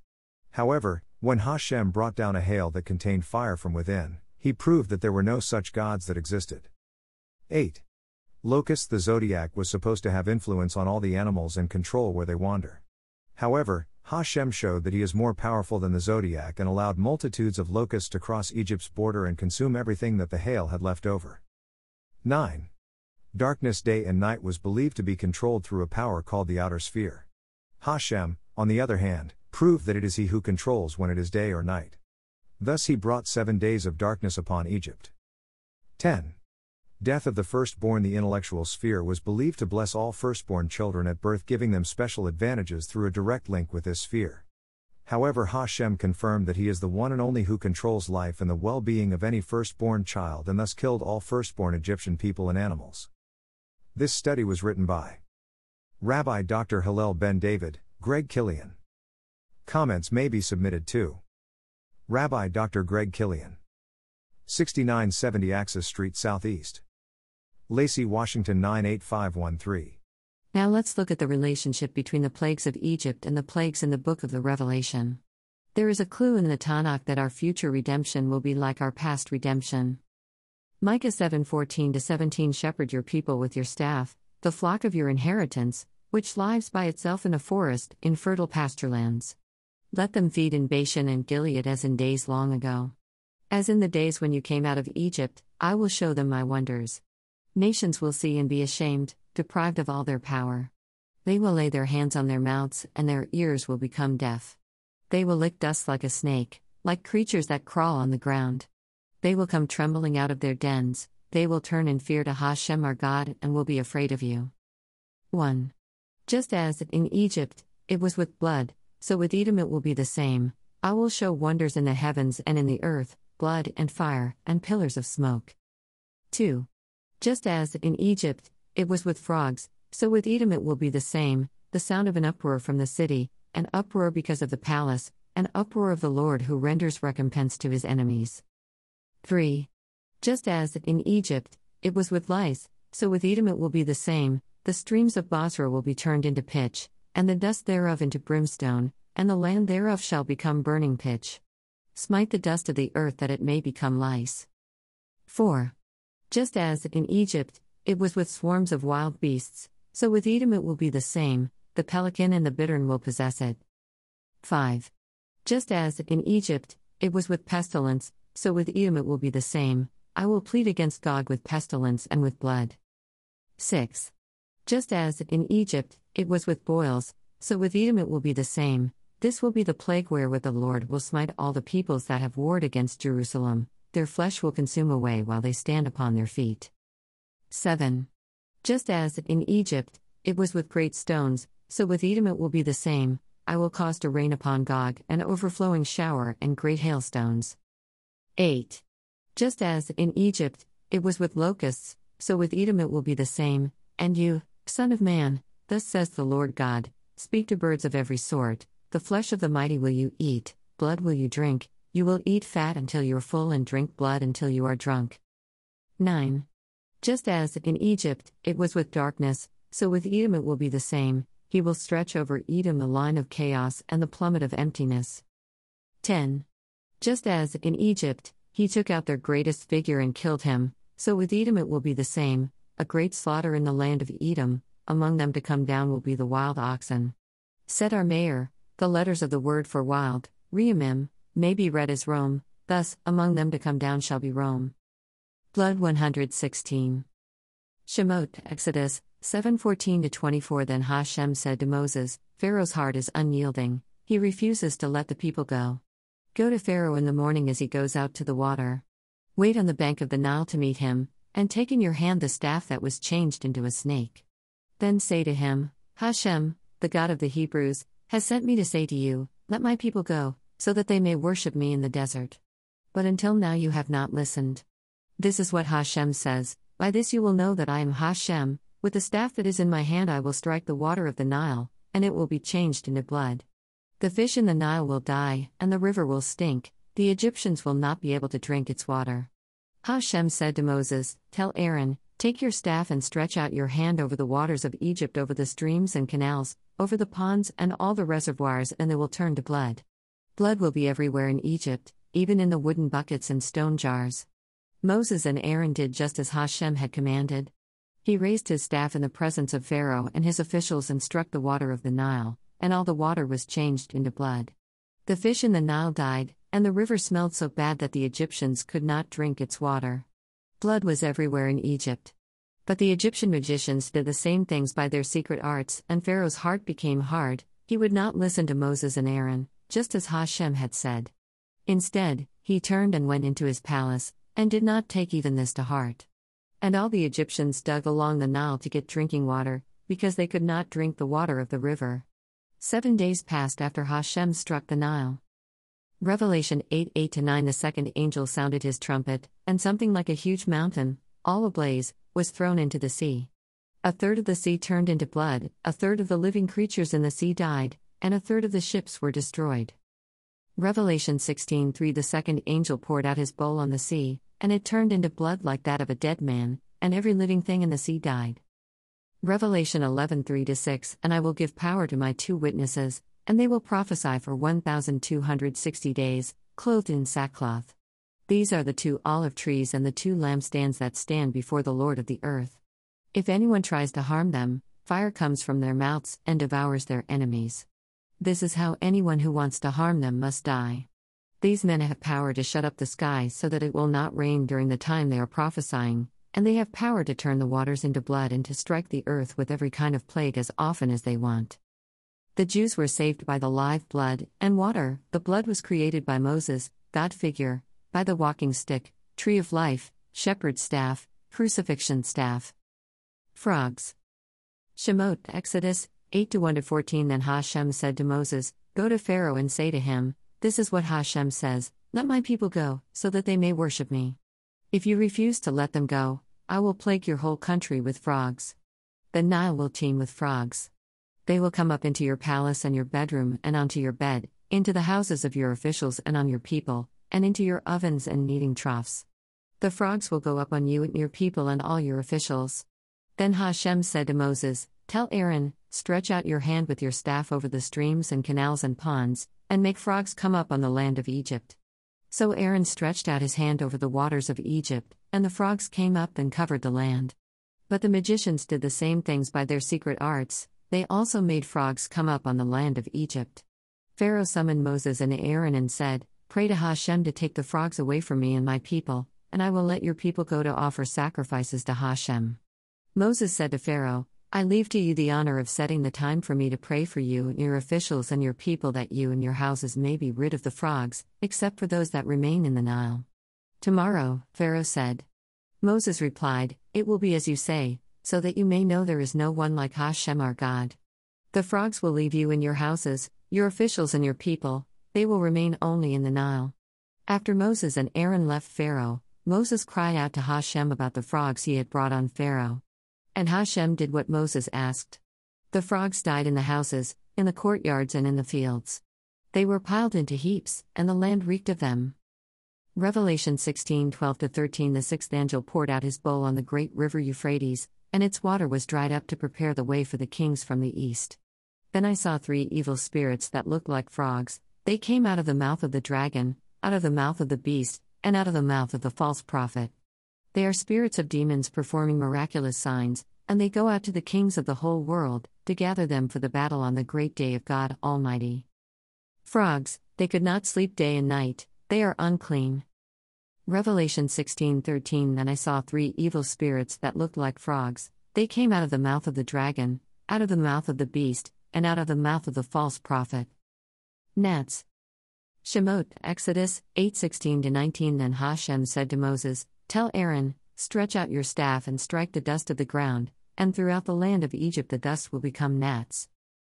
However, when Hashem brought down a hail that contained fire from within, he proved that there were no such gods that existed. 8. Locust the zodiac was supposed to have influence on all the animals and control where they wander. However, Hashem showed that he is more powerful than the zodiac and allowed multitudes of locusts to cross Egypt's border and consume everything that the hail had left over. 9. Darkness day and night was believed to be controlled through a power called the outer sphere. Hashem, on the other hand, proved that it is he who controls when it is day or night. Thus he brought seven days of darkness upon Egypt. 10. Death of the firstborn The intellectual sphere was believed to bless all firstborn children at birth, giving them special advantages through a direct link with this sphere. However, Hashem confirmed that he is the one and only who controls life and the well being of any firstborn child and thus killed all firstborn Egyptian people and animals. This study was written by Rabbi Dr. Hillel Ben David, Greg Killian. Comments may be submitted to Rabbi Dr. Greg Killian. 6970 Axis Street Southeast. Lacey, Washington 98513. Now let's look at the relationship between the plagues of Egypt and the plagues in the book of the Revelation. There is a clue in the Tanakh that our future redemption will be like our past redemption. Micah 7:14 17 Shepherd your people with your staff, the flock of your inheritance, which lives by itself in a forest, in fertile pasturelands. Let them feed in Bashan and Gilead as in days long ago. As in the days when you came out of Egypt, I will show them my wonders. Nations will see and be ashamed, deprived of all their power. They will lay their hands on their mouths, and their ears will become deaf. They will lick dust like a snake, like creatures that crawl on the ground. They will come trembling out of their dens, they will turn in fear to Hashem our God and will be afraid of you. 1. Just as, in Egypt, it was with blood, so with Edom it will be the same. I will show wonders in the heavens and in the earth, blood and fire, and pillars of smoke. 2. Just as, in Egypt, it was with frogs, so with Edom it will be the same the sound of an uproar from the city, an uproar because of the palace, an uproar of the Lord who renders recompense to his enemies. 3. Just as, in Egypt, it was with lice, so with Edom it will be the same the streams of Bozrah will be turned into pitch, and the dust thereof into brimstone, and the land thereof shall become burning pitch. Smite the dust of the earth that it may become lice. 4. Just as, in Egypt, it was with swarms of wild beasts, so with Edom it will be the same, the pelican and the bittern will possess it. 5. Just as, in Egypt, it was with pestilence, so with Edom it will be the same, I will plead against Gog with pestilence and with blood. 6. Just as, in Egypt, it was with boils, so with Edom it will be the same, this will be the plague wherewith the Lord will smite all the peoples that have warred against Jerusalem, their flesh will consume away while they stand upon their feet. 7. Just as, in Egypt, it was with great stones, so with Edom it will be the same, I will cause to rain upon Gog an overflowing shower and great hailstones. 8. Just as, in Egypt, it was with locusts, so with Edom it will be the same, and you, Son of man, thus says the Lord God Speak to birds of every sort, the flesh of the mighty will you eat, blood will you drink, you will eat fat until you are full and drink blood until you are drunk. 9. Just as, in Egypt, it was with darkness, so with Edom it will be the same, he will stretch over Edom the line of chaos and the plummet of emptiness. 10. Just as, in Egypt, he took out their greatest figure and killed him, so with Edom it will be the same, a great slaughter in the land of Edom, among them to come down will be the wild oxen. Said our mayor, the letters of the word for wild, Reumim, may be read as Rome, thus, among them to come down shall be Rome. Blood 116. Shemot, Exodus 7:14 24 Then Hashem said to Moses, Pharaoh's heart is unyielding, he refuses to let the people go. Go to Pharaoh in the morning as he goes out to the water. Wait on the bank of the Nile to meet him, and take in your hand the staff that was changed into a snake. Then say to him, Hashem, the God of the Hebrews, has sent me to say to you, Let my people go, so that they may worship me in the desert. But until now you have not listened. This is what Hashem says By this you will know that I am Hashem, with the staff that is in my hand I will strike the water of the Nile, and it will be changed into blood. The fish in the Nile will die, and the river will stink, the Egyptians will not be able to drink its water. Hashem said to Moses, Tell Aaron, Take your staff and stretch out your hand over the waters of Egypt, over the streams and canals, over the ponds and all the reservoirs, and they will turn to blood. Blood will be everywhere in Egypt, even in the wooden buckets and stone jars. Moses and Aaron did just as Hashem had commanded. He raised his staff in the presence of Pharaoh and his officials and struck the water of the Nile, and all the water was changed into blood. The fish in the Nile died, and the river smelled so bad that the Egyptians could not drink its water. Blood was everywhere in Egypt. But the Egyptian magicians did the same things by their secret arts, and Pharaoh's heart became hard, he would not listen to Moses and Aaron, just as Hashem had said. Instead, he turned and went into his palace, and did not take even this to heart. And all the Egyptians dug along the Nile to get drinking water, because they could not drink the water of the river. Seven days passed after Hashem struck the Nile. Revelation 8 8 9 The second angel sounded his trumpet, and something like a huge mountain, all ablaze, was thrown into the sea. A third of the sea turned into blood, a third of the living creatures in the sea died, and a third of the ships were destroyed. Revelation 16:3 The second angel poured out his bowl on the sea, and it turned into blood like that of a dead man, and every living thing in the sea died. Revelation 11:3 6 And I will give power to my two witnesses, and they will prophesy for 1260 days, clothed in sackcloth. These are the two olive trees and the two lampstands that stand before the Lord of the earth. If anyone tries to harm them, fire comes from their mouths and devours their enemies. This is how anyone who wants to harm them must die. These men have power to shut up the sky so that it will not rain during the time they are prophesying, and they have power to turn the waters into blood and to strike the earth with every kind of plague as often as they want. The Jews were saved by the live blood and water. The blood was created by Moses, God figure, by the walking stick, tree of life, shepherd's staff, crucifixion staff. Frogs. Shemot, Exodus 8 to 1 to 14. Then Hashem said to Moses, Go to Pharaoh and say to him, this is what Hashem says Let my people go, so that they may worship me. If you refuse to let them go, I will plague your whole country with frogs. The Nile will teem with frogs. They will come up into your palace and your bedroom and onto your bed, into the houses of your officials and on your people, and into your ovens and kneading troughs. The frogs will go up on you and your people and all your officials. Then Hashem said to Moses, Tell Aaron, stretch out your hand with your staff over the streams and canals and ponds, and make frogs come up on the land of Egypt. So Aaron stretched out his hand over the waters of Egypt, and the frogs came up and covered the land. But the magicians did the same things by their secret arts, they also made frogs come up on the land of Egypt. Pharaoh summoned Moses and Aaron and said, Pray to Hashem to take the frogs away from me and my people, and I will let your people go to offer sacrifices to Hashem. Moses said to Pharaoh, I leave to you the honor of setting the time for me to pray for you and your officials and your people that you and your houses may be rid of the frogs, except for those that remain in the Nile. Tomorrow, Pharaoh said. Moses replied, It will be as you say, so that you may know there is no one like Hashem our God. The frogs will leave you in your houses, your officials and your people, they will remain only in the Nile. After Moses and Aaron left Pharaoh, Moses cried out to Hashem about the frogs he had brought on Pharaoh. And Hashem did what Moses asked. The frogs died in the houses, in the courtyards, and in the fields. They were piled into heaps, and the land reeked of them. Revelation 16 12 13 The sixth angel poured out his bowl on the great river Euphrates, and its water was dried up to prepare the way for the kings from the east. Then I saw three evil spirits that looked like frogs, they came out of the mouth of the dragon, out of the mouth of the beast, and out of the mouth of the false prophet. They are spirits of demons performing miraculous signs, and they go out to the kings of the whole world, to gather them for the battle on the great day of God Almighty. Frogs, they could not sleep day and night, they are unclean. Revelation 16:13 Then I saw three evil spirits that looked like frogs. They came out of the mouth of the dragon, out of the mouth of the beast, and out of the mouth of the false prophet. Gnats. Shemot, Exodus 8:16 19 Then Hashem said to Moses, Tell Aaron, stretch out your staff and strike the dust of the ground, and throughout the land of Egypt the dust will become gnats.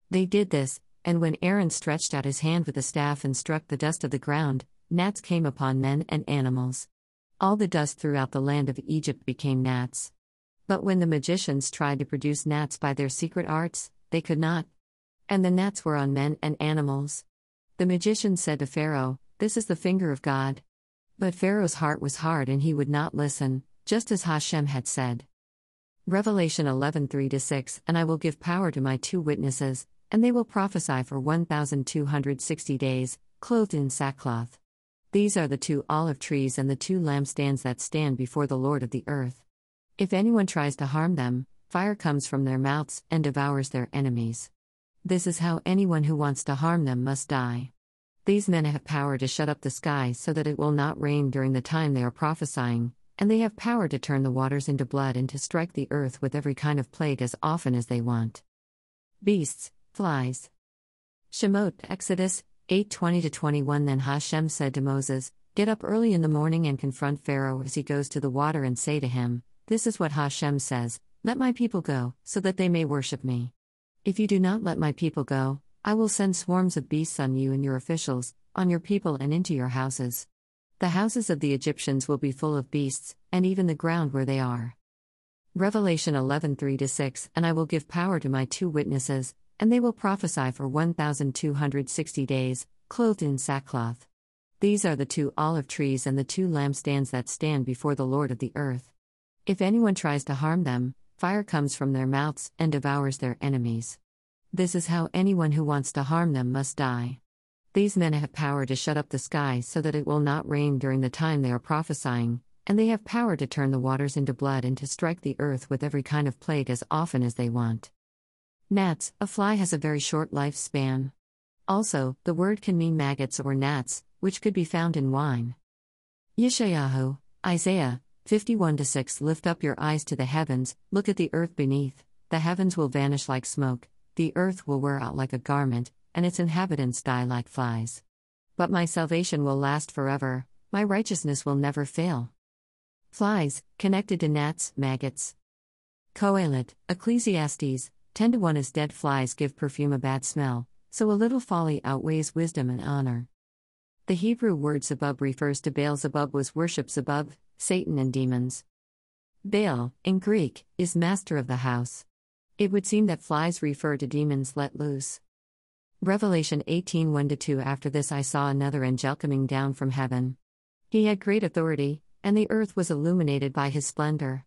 They did this, and when Aaron stretched out his hand with the staff and struck the dust of the ground, gnats came upon men and animals. All the dust throughout the land of Egypt became gnats. But when the magicians tried to produce gnats by their secret arts, they could not. And the gnats were on men and animals. The magician said to Pharaoh, This is the finger of God. But Pharaoh's heart was hard and he would not listen, just as Hashem had said. Revelation 11 3 6 And I will give power to my two witnesses, and they will prophesy for 1,260 days, clothed in sackcloth. These are the two olive trees and the two lampstands that stand before the Lord of the earth. If anyone tries to harm them, fire comes from their mouths and devours their enemies. This is how anyone who wants to harm them must die. These men have power to shut up the sky so that it will not rain during the time they are prophesying, and they have power to turn the waters into blood and to strike the earth with every kind of plague as often as they want. Beasts, flies. Shemot, Exodus 8:20 21 Then Hashem said to Moses, Get up early in the morning and confront Pharaoh as he goes to the water and say to him, This is what Hashem says, Let my people go, so that they may worship me. If you do not let my people go, I will send swarms of beasts on you and your officials, on your people and into your houses. The houses of the Egyptians will be full of beasts, and even the ground where they are. Revelation 11 3 6 And I will give power to my two witnesses, and they will prophesy for 1,260 days, clothed in sackcloth. These are the two olive trees and the two lampstands that stand before the Lord of the earth. If anyone tries to harm them, Fire comes from their mouths and devours their enemies. This is how anyone who wants to harm them must die. These men have power to shut up the sky so that it will not rain during the time they are prophesying, and they have power to turn the waters into blood and to strike the earth with every kind of plague as often as they want. Gnats, a fly has a very short lifespan. Also, the word can mean maggots or gnats, which could be found in wine. Yeshayahu, Isaiah, 51 6 Lift up your eyes to the heavens, look at the earth beneath. The heavens will vanish like smoke, the earth will wear out like a garment, and its inhabitants die like flies. But my salvation will last forever, my righteousness will never fail. Flies, connected to gnats, maggots. Kohelet, Ecclesiastes, 10 to 1 As dead flies give perfume a bad smell, so a little folly outweighs wisdom and honor. The Hebrew word Zebub refers to Baal Zebub was worship Zebub, Satan and demons. Baal, in Greek, is master of the house. It would seem that flies refer to demons let loose. Revelation 18 1 2 After this I saw another angel coming down from heaven. He had great authority, and the earth was illuminated by his splendor.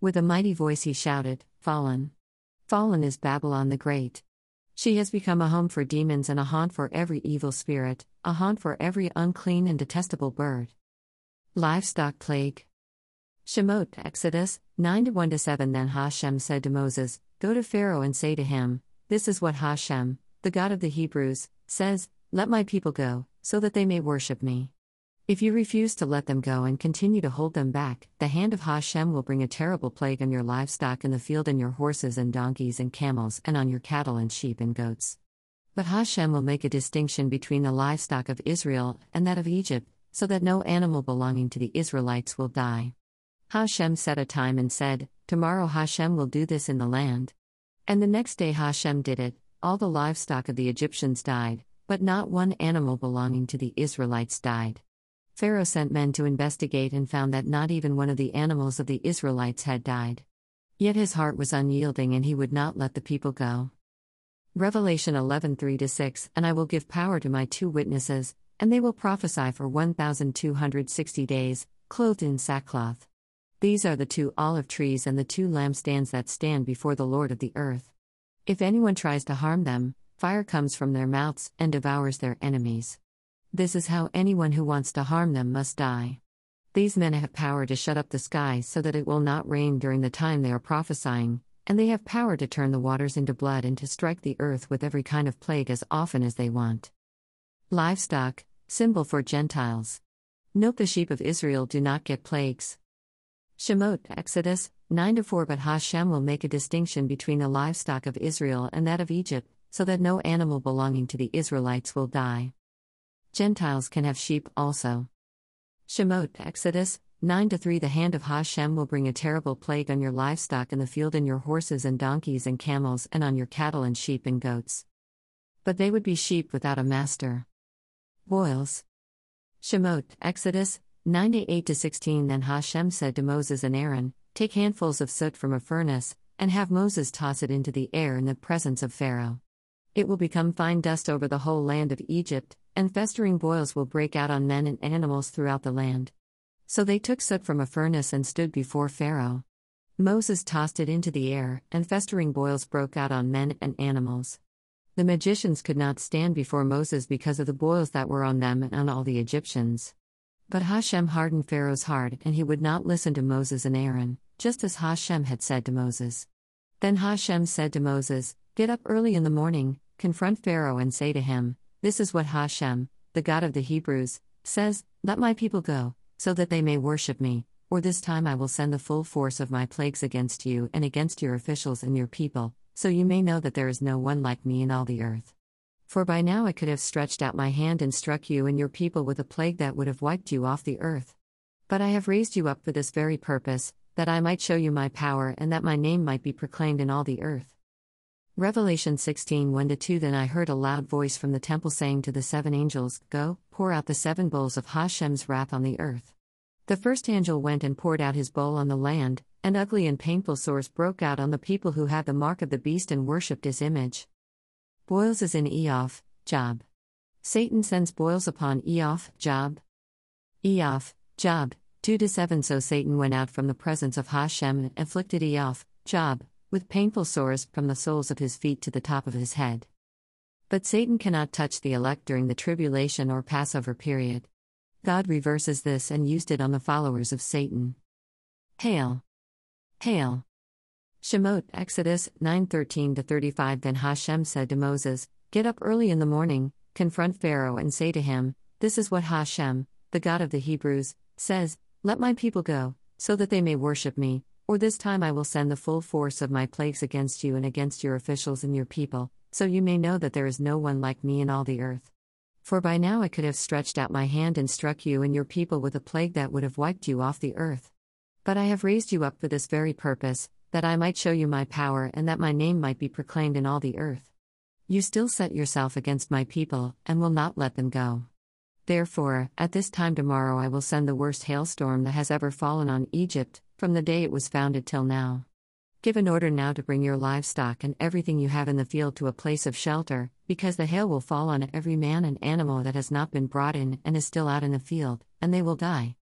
With a mighty voice he shouted, Fallen! Fallen is Babylon the Great. She has become a home for demons and a haunt for every evil spirit, a haunt for every unclean and detestable bird. Livestock Plague Shemot, Exodus 9 1 7 Then Hashem said to Moses, Go to Pharaoh and say to him, This is what Hashem, the God of the Hebrews, says Let my people go, so that they may worship me. If you refuse to let them go and continue to hold them back, the hand of Hashem will bring a terrible plague on your livestock in the field and your horses and donkeys and camels and on your cattle and sheep and goats. But Hashem will make a distinction between the livestock of Israel and that of Egypt, so that no animal belonging to the Israelites will die. Hashem set a time and said, Tomorrow Hashem will do this in the land. And the next day Hashem did it, all the livestock of the Egyptians died, but not one animal belonging to the Israelites died. Pharaoh sent men to investigate and found that not even one of the animals of the Israelites had died. Yet his heart was unyielding and he would not let the people go. Revelation 11 3 6 And I will give power to my two witnesses, and they will prophesy for 1260 days, clothed in sackcloth. These are the two olive trees and the two lampstands that stand before the Lord of the earth. If anyone tries to harm them, fire comes from their mouths and devours their enemies. This is how anyone who wants to harm them must die. These men have power to shut up the sky so that it will not rain during the time they are prophesying, and they have power to turn the waters into blood and to strike the earth with every kind of plague as often as they want. Livestock, symbol for Gentiles. Note the sheep of Israel do not get plagues. Shemot, Exodus 9 4 But Hashem will make a distinction between the livestock of Israel and that of Egypt, so that no animal belonging to the Israelites will die. Gentiles can have sheep also. Shemot, Exodus 9 3 The hand of Hashem will bring a terrible plague on your livestock in the field and your horses and donkeys and camels and on your cattle and sheep and goats. But they would be sheep without a master. Boils. Shemot, Exodus 9 8 16 Then Hashem said to Moses and Aaron, Take handfuls of soot from a furnace, and have Moses toss it into the air in the presence of Pharaoh. It will become fine dust over the whole land of Egypt, and festering boils will break out on men and animals throughout the land. So they took soot from a furnace and stood before Pharaoh. Moses tossed it into the air, and festering boils broke out on men and animals. The magicians could not stand before Moses because of the boils that were on them and on all the Egyptians. But Hashem hardened Pharaoh's heart, and he would not listen to Moses and Aaron, just as Hashem had said to Moses. Then Hashem said to Moses, Get up early in the morning, confront Pharaoh, and say to him, this is what Hashem, the God of the Hebrews, says Let my people go, so that they may worship me, or this time I will send the full force of my plagues against you and against your officials and your people, so you may know that there is no one like me in all the earth. For by now I could have stretched out my hand and struck you and your people with a plague that would have wiped you off the earth. But I have raised you up for this very purpose, that I might show you my power and that my name might be proclaimed in all the earth. Revelation 16 1 2 Then I heard a loud voice from the temple saying to the seven angels, Go, pour out the seven bowls of Hashem's wrath on the earth. The first angel went and poured out his bowl on the land, and ugly and painful sores broke out on the people who had the mark of the beast and worshipped his image. Boils is in Iyov, Job. Satan sends boils upon Iyov, Job. Iyov, Job, 2 to 7 So Satan went out from the presence of Hashem and afflicted Iyov, Job, with painful sores from the soles of his feet to the top of his head. But Satan cannot touch the elect during the tribulation or Passover period. God reverses this and used it on the followers of Satan. Hail! Hail! Shemot, Exodus 9:13 35 Then Hashem said to Moses, Get up early in the morning, confront Pharaoh and say to him, This is what Hashem, the God of the Hebrews, says, Let my people go, so that they may worship me, or this time I will send the full force of my plagues against you and against your officials and your people, so you may know that there is no one like me in all the earth. For by now I could have stretched out my hand and struck you and your people with a plague that would have wiped you off the earth. But I have raised you up for this very purpose, that I might show you my power and that my name might be proclaimed in all the earth. You still set yourself against my people, and will not let them go. Therefore, at this time tomorrow I will send the worst hailstorm that has ever fallen on Egypt, from the day it was founded till now. Give an order now to bring your livestock and everything you have in the field to a place of shelter, because the hail will fall on every man and animal that has not been brought in and is still out in the field, and they will die.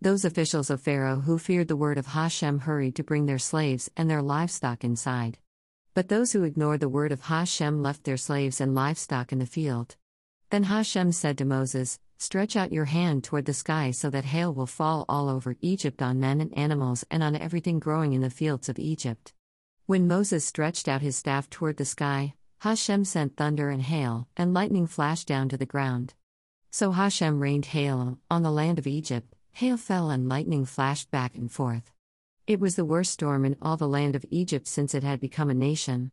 Those officials of Pharaoh who feared the word of Hashem hurried to bring their slaves and their livestock inside. But those who ignored the word of Hashem left their slaves and livestock in the field. Then Hashem said to Moses, Stretch out your hand toward the sky so that hail will fall all over Egypt on men and animals and on everything growing in the fields of Egypt. When Moses stretched out his staff toward the sky, Hashem sent thunder and hail, and lightning flashed down to the ground. So Hashem rained hail on the land of Egypt, hail fell and lightning flashed back and forth. It was the worst storm in all the land of Egypt since it had become a nation.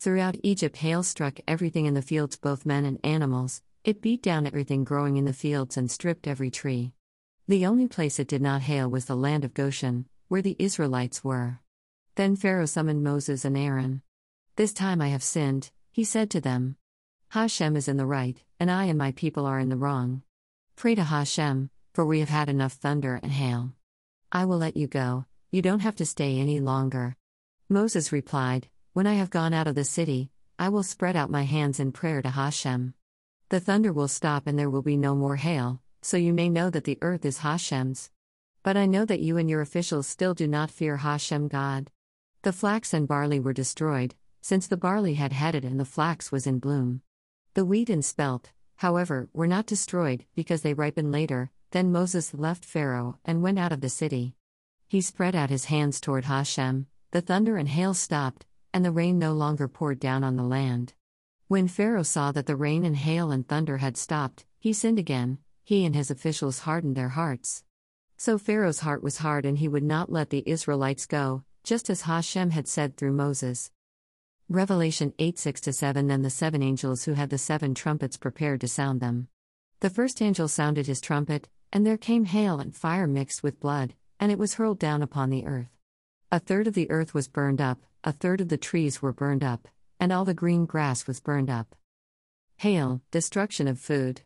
Throughout Egypt, hail struck everything in the fields, both men and animals, it beat down everything growing in the fields and stripped every tree. The only place it did not hail was the land of Goshen, where the Israelites were. Then Pharaoh summoned Moses and Aaron. This time I have sinned, he said to them. Hashem is in the right, and I and my people are in the wrong. Pray to Hashem, for we have had enough thunder and hail. I will let you go, you don't have to stay any longer. Moses replied, When I have gone out of the city, I will spread out my hands in prayer to Hashem. The thunder will stop and there will be no more hail, so you may know that the earth is Hashem's. But I know that you and your officials still do not fear Hashem God. The flax and barley were destroyed, since the barley had headed and the flax was in bloom. The wheat and spelt, however, were not destroyed, because they ripen later. Then Moses left Pharaoh and went out of the city. He spread out his hands toward Hashem, the thunder and hail stopped, and the rain no longer poured down on the land. When Pharaoh saw that the rain and hail and thunder had stopped, he sinned again, he and his officials hardened their hearts. So Pharaoh's heart was hard and he would not let the Israelites go, just as Hashem had said through Moses. Revelation 8 6 7 Then the seven angels who had the seven trumpets prepared to sound them. The first angel sounded his trumpet, and there came hail and fire mixed with blood, and it was hurled down upon the earth. A third of the earth was burned up, a third of the trees were burned up, and all the green grass was burned up. Hail, destruction of food.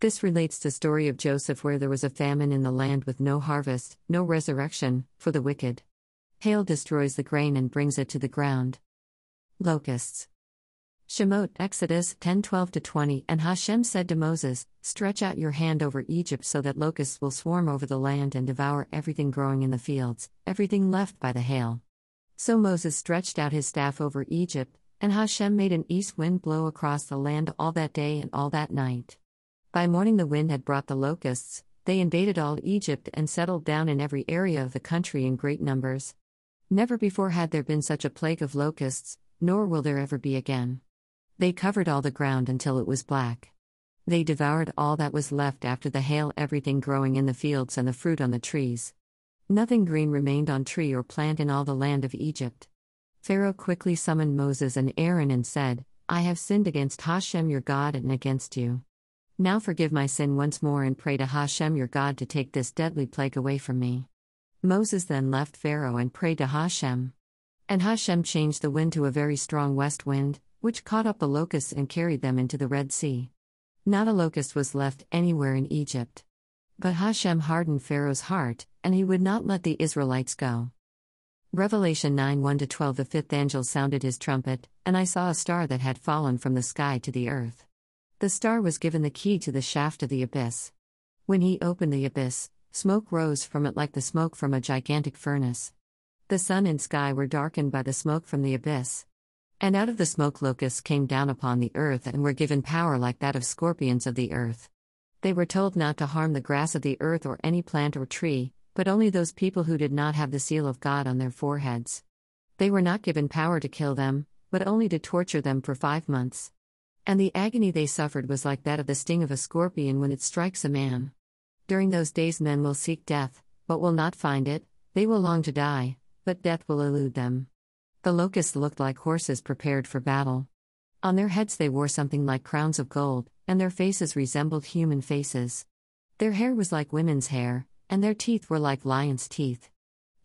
This relates the story of Joseph where there was a famine in the land with no harvest, no resurrection for the wicked. Hail destroys the grain and brings it to the ground. Locusts. Shemot Exodus 10:12 20 And Hashem said to Moses, Stretch out your hand over Egypt so that locusts will swarm over the land and devour everything growing in the fields, everything left by the hail. So Moses stretched out his staff over Egypt, and Hashem made an east wind blow across the land all that day and all that night. By morning, the wind had brought the locusts, they invaded all Egypt and settled down in every area of the country in great numbers. Never before had there been such a plague of locusts, nor will there ever be again. They covered all the ground until it was black. They devoured all that was left after the hail, everything growing in the fields and the fruit on the trees. Nothing green remained on tree or plant in all the land of Egypt. Pharaoh quickly summoned Moses and Aaron and said, I have sinned against Hashem your God and against you. Now forgive my sin once more and pray to Hashem your God to take this deadly plague away from me. Moses then left Pharaoh and prayed to Hashem. And Hashem changed the wind to a very strong west wind, which caught up the locusts and carried them into the Red Sea. Not a locust was left anywhere in Egypt. But Hashem hardened Pharaoh's heart, and he would not let the Israelites go. Revelation 9 1 12 The fifth angel sounded his trumpet, and I saw a star that had fallen from the sky to the earth. The star was given the key to the shaft of the abyss. When he opened the abyss, smoke rose from it like the smoke from a gigantic furnace. The sun and sky were darkened by the smoke from the abyss. And out of the smoke locusts came down upon the earth and were given power like that of scorpions of the earth. They were told not to harm the grass of the earth or any plant or tree, but only those people who did not have the seal of God on their foreheads. They were not given power to kill them, but only to torture them for five months. And the agony they suffered was like that of the sting of a scorpion when it strikes a man. During those days, men will seek death, but will not find it, they will long to die, but death will elude them. The locusts looked like horses prepared for battle. On their heads they wore something like crowns of gold, and their faces resembled human faces. Their hair was like women's hair, and their teeth were like lions' teeth.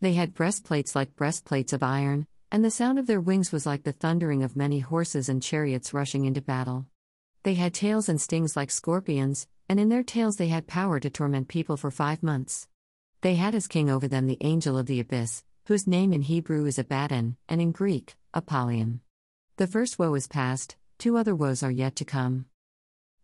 They had breastplates like breastplates of iron, and the sound of their wings was like the thundering of many horses and chariots rushing into battle. They had tails and stings like scorpions, and in their tails they had power to torment people for five months. They had as king over them the angel of the abyss, whose name in Hebrew is Abaddon, and in Greek, Apollyon. The first woe is past, two other woes are yet to come.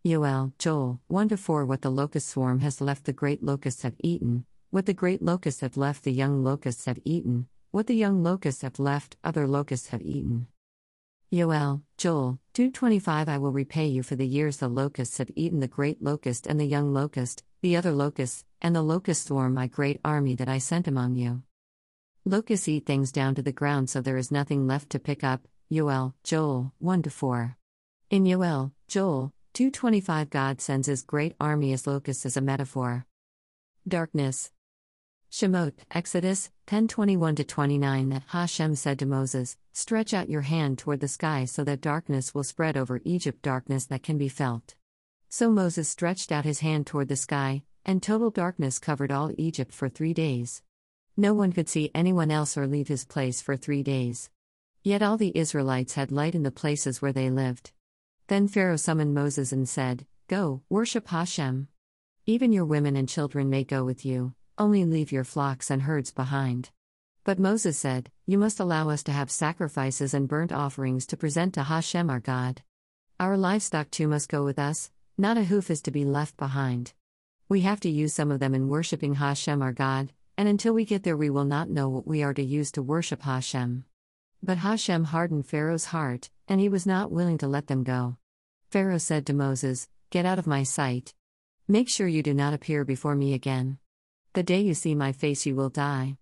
Yoel, Joel, 1 to 4 What the locust swarm has left the great locusts have eaten, what the great locusts have left the young locusts have eaten, what the young locusts have left other locusts have eaten. Yoel, Joel, 225 I will repay you for the years the locusts have eaten the great locust and the young locust, the other locusts, and the locust swarm my great army that I sent among you. Locusts eat things down to the ground so there is nothing left to pick up. Yoel, Joel, 1 4. In Yoel, Joel, 225 God sends his great army as locusts as a metaphor. Darkness. Shemot, Exodus 10:21 29 that Hashem said to Moses, "Stretch out your hand toward the sky so that darkness will spread over Egypt, darkness that can be felt." So Moses stretched out his hand toward the sky, and total darkness covered all Egypt for 3 days. No one could see anyone else or leave his place for 3 days. Yet all the Israelites had light in the places where they lived. Then Pharaoh summoned Moses and said, "Go, worship Hashem. Even your women and children may go with you." Only leave your flocks and herds behind. But Moses said, You must allow us to have sacrifices and burnt offerings to present to Hashem our God. Our livestock too must go with us, not a hoof is to be left behind. We have to use some of them in worshipping Hashem our God, and until we get there, we will not know what we are to use to worship Hashem. But Hashem hardened Pharaoh's heart, and he was not willing to let them go. Pharaoh said to Moses, Get out of my sight. Make sure you do not appear before me again. The day you see my face, you will die.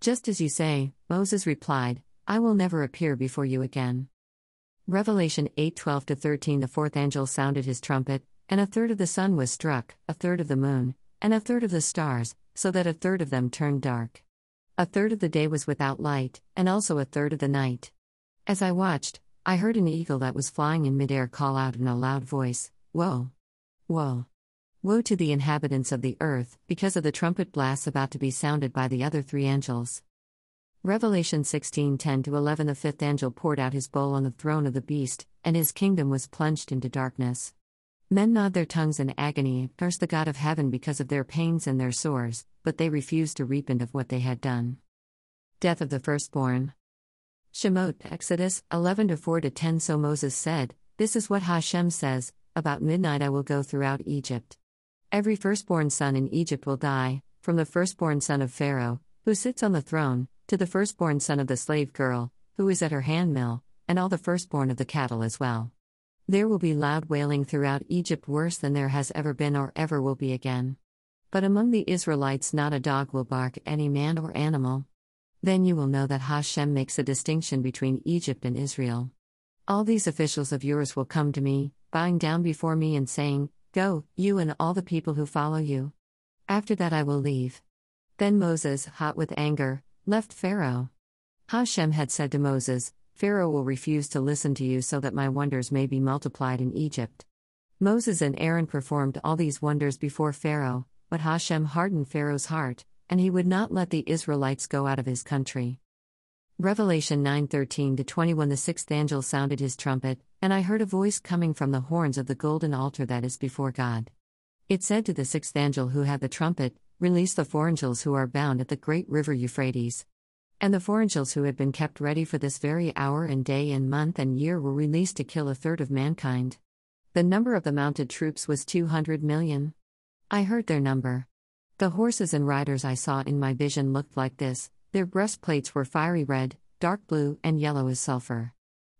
Just as you say, Moses replied, I will never appear before you again. Revelation 8 12 13 The fourth angel sounded his trumpet, and a third of the sun was struck, a third of the moon, and a third of the stars, so that a third of them turned dark. A third of the day was without light, and also a third of the night. As I watched, I heard an eagle that was flying in midair call out in a loud voice, Woe! Woe! Woe to the inhabitants of the earth, because of the trumpet blasts about to be sounded by the other three angels. Revelation 16 10 11 The fifth angel poured out his bowl on the throne of the beast, and his kingdom was plunged into darkness. Men gnawed their tongues in agony, cursed the God of heaven because of their pains and their sores, but they refused to repent of what they had done. Death of the firstborn. Shemot, Exodus 11 4 10 So Moses said, This is what Hashem says About midnight I will go throughout Egypt. Every firstborn son in Egypt will die, from the firstborn son of Pharaoh, who sits on the throne, to the firstborn son of the slave girl, who is at her handmill, and all the firstborn of the cattle as well. There will be loud wailing throughout Egypt worse than there has ever been or ever will be again. But among the Israelites, not a dog will bark any man or animal. Then you will know that Hashem makes a distinction between Egypt and Israel. All these officials of yours will come to me, bowing down before me and saying, Go, you and all the people who follow you. After that I will leave. Then Moses, hot with anger, left Pharaoh. Hashem had said to Moses, Pharaoh will refuse to listen to you so that my wonders may be multiplied in Egypt. Moses and Aaron performed all these wonders before Pharaoh, but Hashem hardened Pharaoh's heart, and he would not let the Israelites go out of his country. Revelation 9:13 to 21 The sixth angel sounded his trumpet, and I heard a voice coming from the horns of the golden altar that is before God. It said to the sixth angel who had the trumpet, Release the four angels who are bound at the great river Euphrates. And the four angels who had been kept ready for this very hour and day and month and year were released to kill a third of mankind. The number of the mounted troops was 200 million. I heard their number. The horses and riders I saw in my vision looked like this their breastplates were fiery red, dark blue, and yellow as sulfur.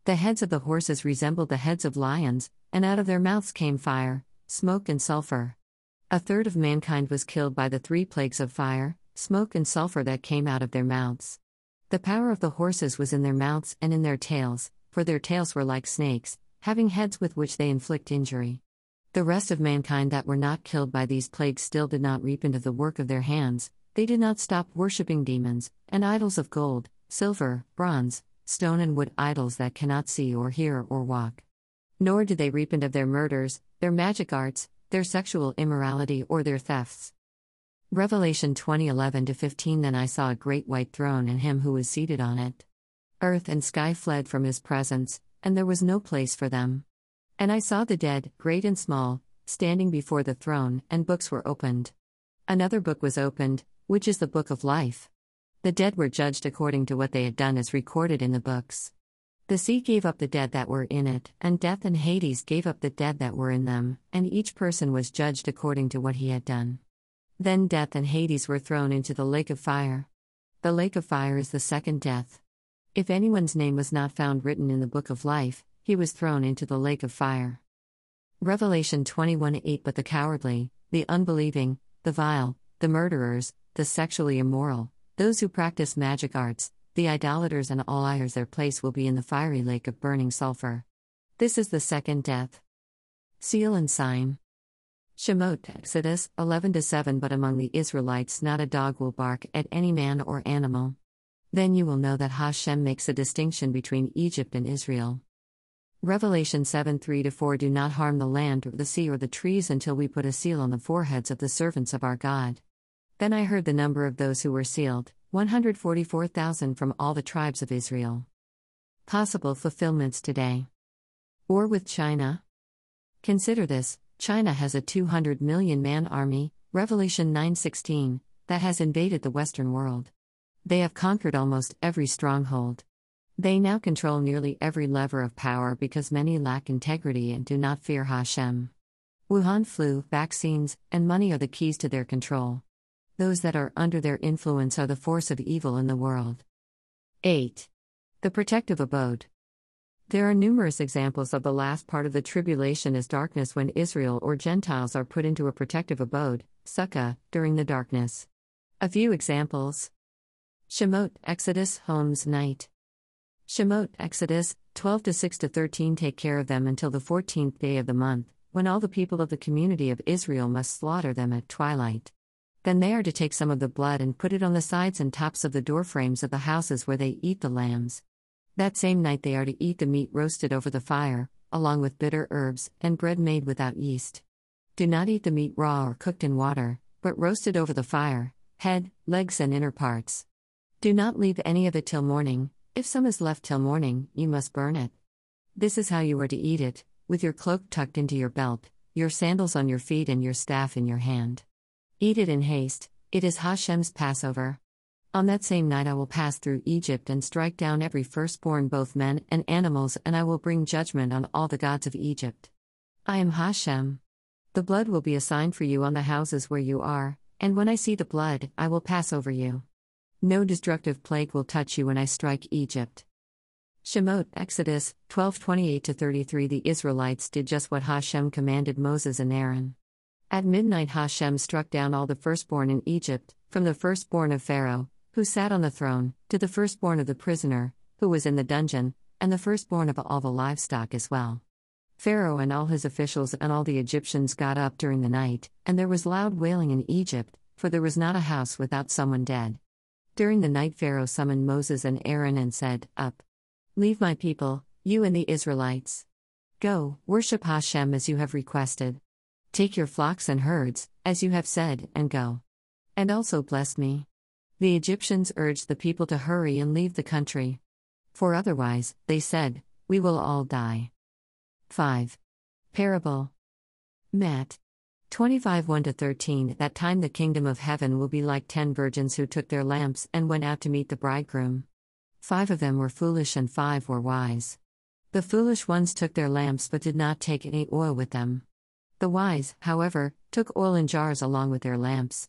The heads of the horses resembled the heads of lions, and out of their mouths came fire, smoke, and sulfur. A third of mankind was killed by the three plagues of fire, smoke, and sulfur that came out of their mouths. The power of the horses was in their mouths and in their tails, for their tails were like snakes, having heads with which they inflict injury. The rest of mankind that were not killed by these plagues still did not reap into the work of their hands, they did not stop worshipping demons, and idols of gold, silver, bronze, stone and wood idols that cannot see or hear or walk. Nor did they repent of their murders, their magic arts, their sexual immorality, or their thefts. Revelation 2011 15 Then I saw a great white throne and him who was seated on it. Earth and sky fled from his presence, and there was no place for them. And I saw the dead, great and small, standing before the throne, and books were opened. Another book was opened, which is the book of life. The dead were judged according to what they had done as recorded in the books. The sea gave up the dead that were in it, and death and Hades gave up the dead that were in them, and each person was judged according to what he had done. Then death and Hades were thrown into the lake of fire. The lake of fire is the second death. If anyone's name was not found written in the book of life, he was thrown into the lake of fire. Revelation 21 8 But the cowardly, the unbelieving, the vile, the murderers, the sexually immoral, those who practice magic arts, the idolaters, and all liars, their place will be in the fiery lake of burning sulfur. This is the second death. Seal and sign. Shemot, Exodus 11 7 But among the Israelites, not a dog will bark at any man or animal. Then you will know that Hashem makes a distinction between Egypt and Israel. Revelation 7 3 4 Do not harm the land or the sea or the trees until we put a seal on the foreheads of the servants of our God. Then I heard the number of those who were sealed 144,000 from all the tribes of Israel. Possible fulfillments today. War with China. Consider this China has a 200 million man army, Revelation 9:16, that has invaded the Western world. They have conquered almost every stronghold. They now control nearly every lever of power because many lack integrity and do not fear Hashem. Wuhan flu, vaccines, and money are the keys to their control. Those that are under their influence are the force of evil in the world. 8. The protective abode. There are numerous examples of the last part of the tribulation as darkness when Israel or Gentiles are put into a protective abode, sukkah, during the darkness. A few examples Shemot, Exodus, Homes, Night. Shemot, Exodus, 12 to 6 to 13 Take care of them until the 14th day of the month, when all the people of the community of Israel must slaughter them at twilight. Then they are to take some of the blood and put it on the sides and tops of the door frames of the houses where they eat the lambs. That same night they are to eat the meat roasted over the fire, along with bitter herbs, and bread made without yeast. Do not eat the meat raw or cooked in water, but roasted over the fire, head, legs, and inner parts. Do not leave any of it till morning, if some is left till morning, you must burn it. This is how you are to eat it, with your cloak tucked into your belt, your sandals on your feet, and your staff in your hand. Eat it in haste, it is Hashem's Passover. On that same night I will pass through Egypt and strike down every firstborn, both men and animals, and I will bring judgment on all the gods of Egypt. I am Hashem. The blood will be a sign for you on the houses where you are, and when I see the blood, I will pass over you. No destructive plague will touch you when I strike Egypt. Shemot, Exodus 12:28 33 The Israelites did just what Hashem commanded Moses and Aaron. At midnight Hashem struck down all the firstborn in Egypt, from the firstborn of Pharaoh, who sat on the throne, to the firstborn of the prisoner, who was in the dungeon, and the firstborn of all the livestock as well. Pharaoh and all his officials and all the Egyptians got up during the night, and there was loud wailing in Egypt, for there was not a house without someone dead. During the night, Pharaoh summoned Moses and Aaron and said, Up. Leave my people, you and the Israelites. Go, worship Hashem as you have requested. Take your flocks and herds, as you have said, and go. And also bless me. The Egyptians urged the people to hurry and leave the country. For otherwise, they said, we will all die. 5. Parable. Matt. 25 1 13 That time the kingdom of heaven will be like ten virgins who took their lamps and went out to meet the bridegroom. Five of them were foolish and five were wise. The foolish ones took their lamps but did not take any oil with them. The wise, however, took oil in jars along with their lamps.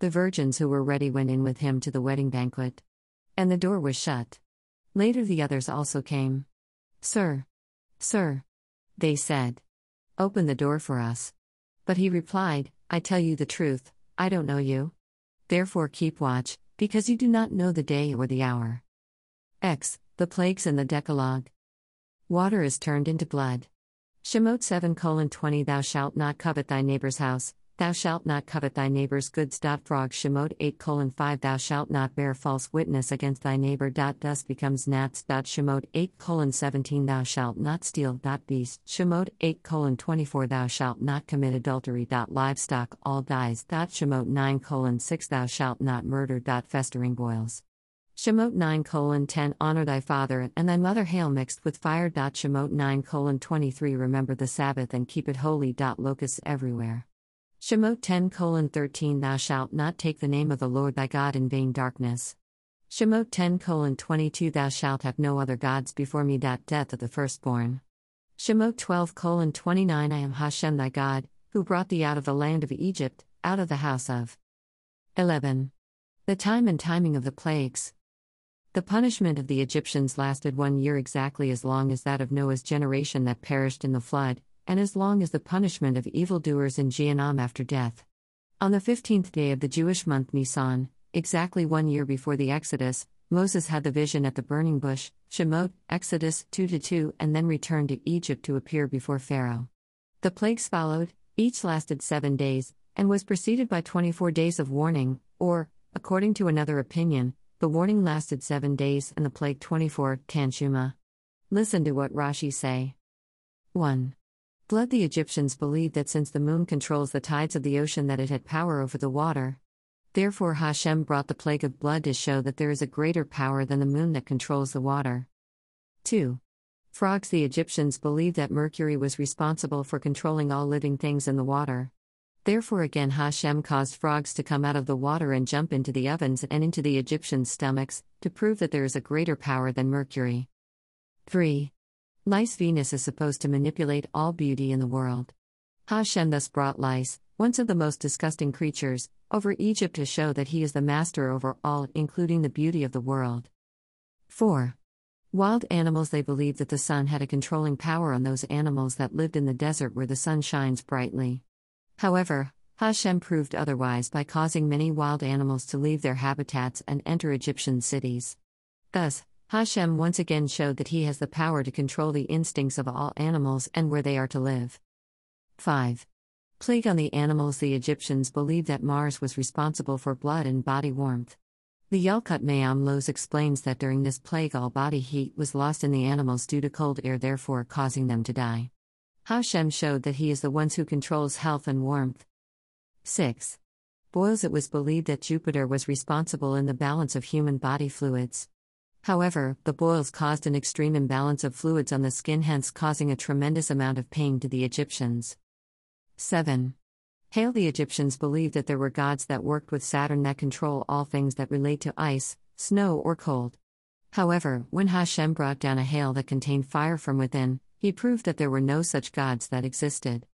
The virgins who were ready went in with him to the wedding banquet. And the door was shut. Later the others also came. Sir. Sir. They said. Open the door for us. But he replied, I tell you the truth, I don't know you. Therefore keep watch, because you do not know the day or the hour. X. The plagues and the Decalogue. Water is turned into blood. Shemot 7 20 Thou shalt not covet thy neighbor's house, Thou shalt not covet thy neighbor's goods. Frog Shemot 8 colon 5 Thou shalt not bear false witness against thy neighbor. Thus becomes Gnats. Shemot 8 colon 17 Thou shalt not steal. Beast Shemot 8 colon 24 Thou shalt not commit adultery. Livestock all dies. Shemot 9 colon 6 Thou shalt not murder. Festering boils. Shemot 9 colon 10 Honor thy father and thy mother hail mixed with fire. Shemot 9 colon 23 Remember the Sabbath and keep it holy. Locusts everywhere. Shemot 10 colon 13 Thou shalt not take the name of the Lord thy God in vain darkness. Shemot 10 colon 22 Thou shalt have no other gods before me. That death of the firstborn. Shemot 12 colon 29 I am Hashem thy God, who brought thee out of the land of Egypt, out of the house of 11. The time and timing of the plagues. The punishment of the Egyptians lasted one year exactly as long as that of Noah's generation that perished in the flood, and as long as the punishment of evildoers in Gehenna after death. On the fifteenth day of the Jewish month Nisan, exactly one year before the Exodus, Moses had the vision at the burning bush, Shemot, Exodus 2 2, and then returned to Egypt to appear before Pharaoh. The plagues followed, each lasted seven days, and was preceded by 24 days of warning, or, according to another opinion, the warning lasted seven days and the plague 24, Tanchuma. Listen to what Rashi say. 1. Blood The Egyptians believed that since the moon controls the tides of the ocean that it had power over the water. Therefore Hashem brought the plague of blood to show that there is a greater power than the moon that controls the water. 2. Frogs The Egyptians believed that Mercury was responsible for controlling all living things in the water. Therefore, again, Hashem caused frogs to come out of the water and jump into the ovens and into the Egyptians' stomachs, to prove that there is a greater power than Mercury. 3. Lice Venus is supposed to manipulate all beauty in the world. Hashem thus brought lice, once of the most disgusting creatures, over Egypt to show that he is the master over all, including the beauty of the world. 4. Wild animals They believed that the sun had a controlling power on those animals that lived in the desert where the sun shines brightly. However, Hashem proved otherwise by causing many wild animals to leave their habitats and enter Egyptian cities. Thus, Hashem once again showed that he has the power to control the instincts of all animals and where they are to live. 5. Plague on the animals The Egyptians believed that Mars was responsible for blood and body warmth. The Yalkut Me'am Lo'ez explains that during this plague all body heat was lost in the animals due to cold air, therefore causing them to die. Hashem showed that he is the one who controls health and warmth. 6. Boils It was believed that Jupiter was responsible in the balance of human body fluids. However, the boils caused an extreme imbalance of fluids on the skin, hence causing a tremendous amount of pain to the Egyptians. 7. Hail the Egyptians believed that there were gods that worked with Saturn that control all things that relate to ice, snow, or cold. However, when Hashem brought down a hail that contained fire from within, he proved that there were no such gods that existed.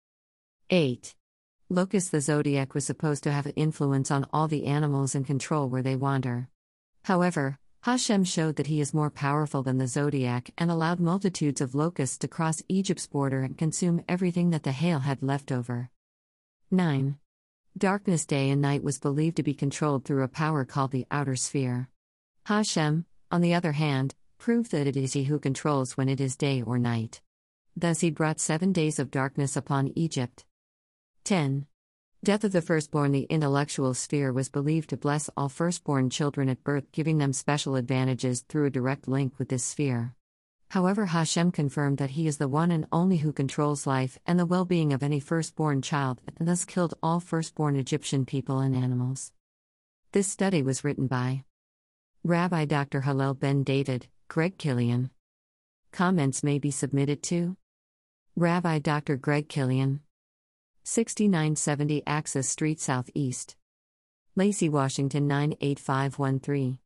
8. Locus the zodiac was supposed to have an influence on all the animals and control where they wander. However, Hashem showed that he is more powerful than the zodiac and allowed multitudes of locusts to cross Egypt's border and consume everything that the hail had left over. 9. Darkness day and night was believed to be controlled through a power called the outer sphere. Hashem, on the other hand, proved that it is he who controls when it is day or night. Thus he brought seven days of darkness upon Egypt. 10. Death of the firstborn The intellectual sphere was believed to bless all firstborn children at birth, giving them special advantages through a direct link with this sphere. However, Hashem confirmed that he is the one and only who controls life and the well being of any firstborn child, and thus killed all firstborn Egyptian people and animals. This study was written by Rabbi Dr. Hillel Ben David, Greg Killian. Comments may be submitted to Rabbi Dr. Greg Killian, 6970 Axis Street Southeast, Lacey, Washington 98513.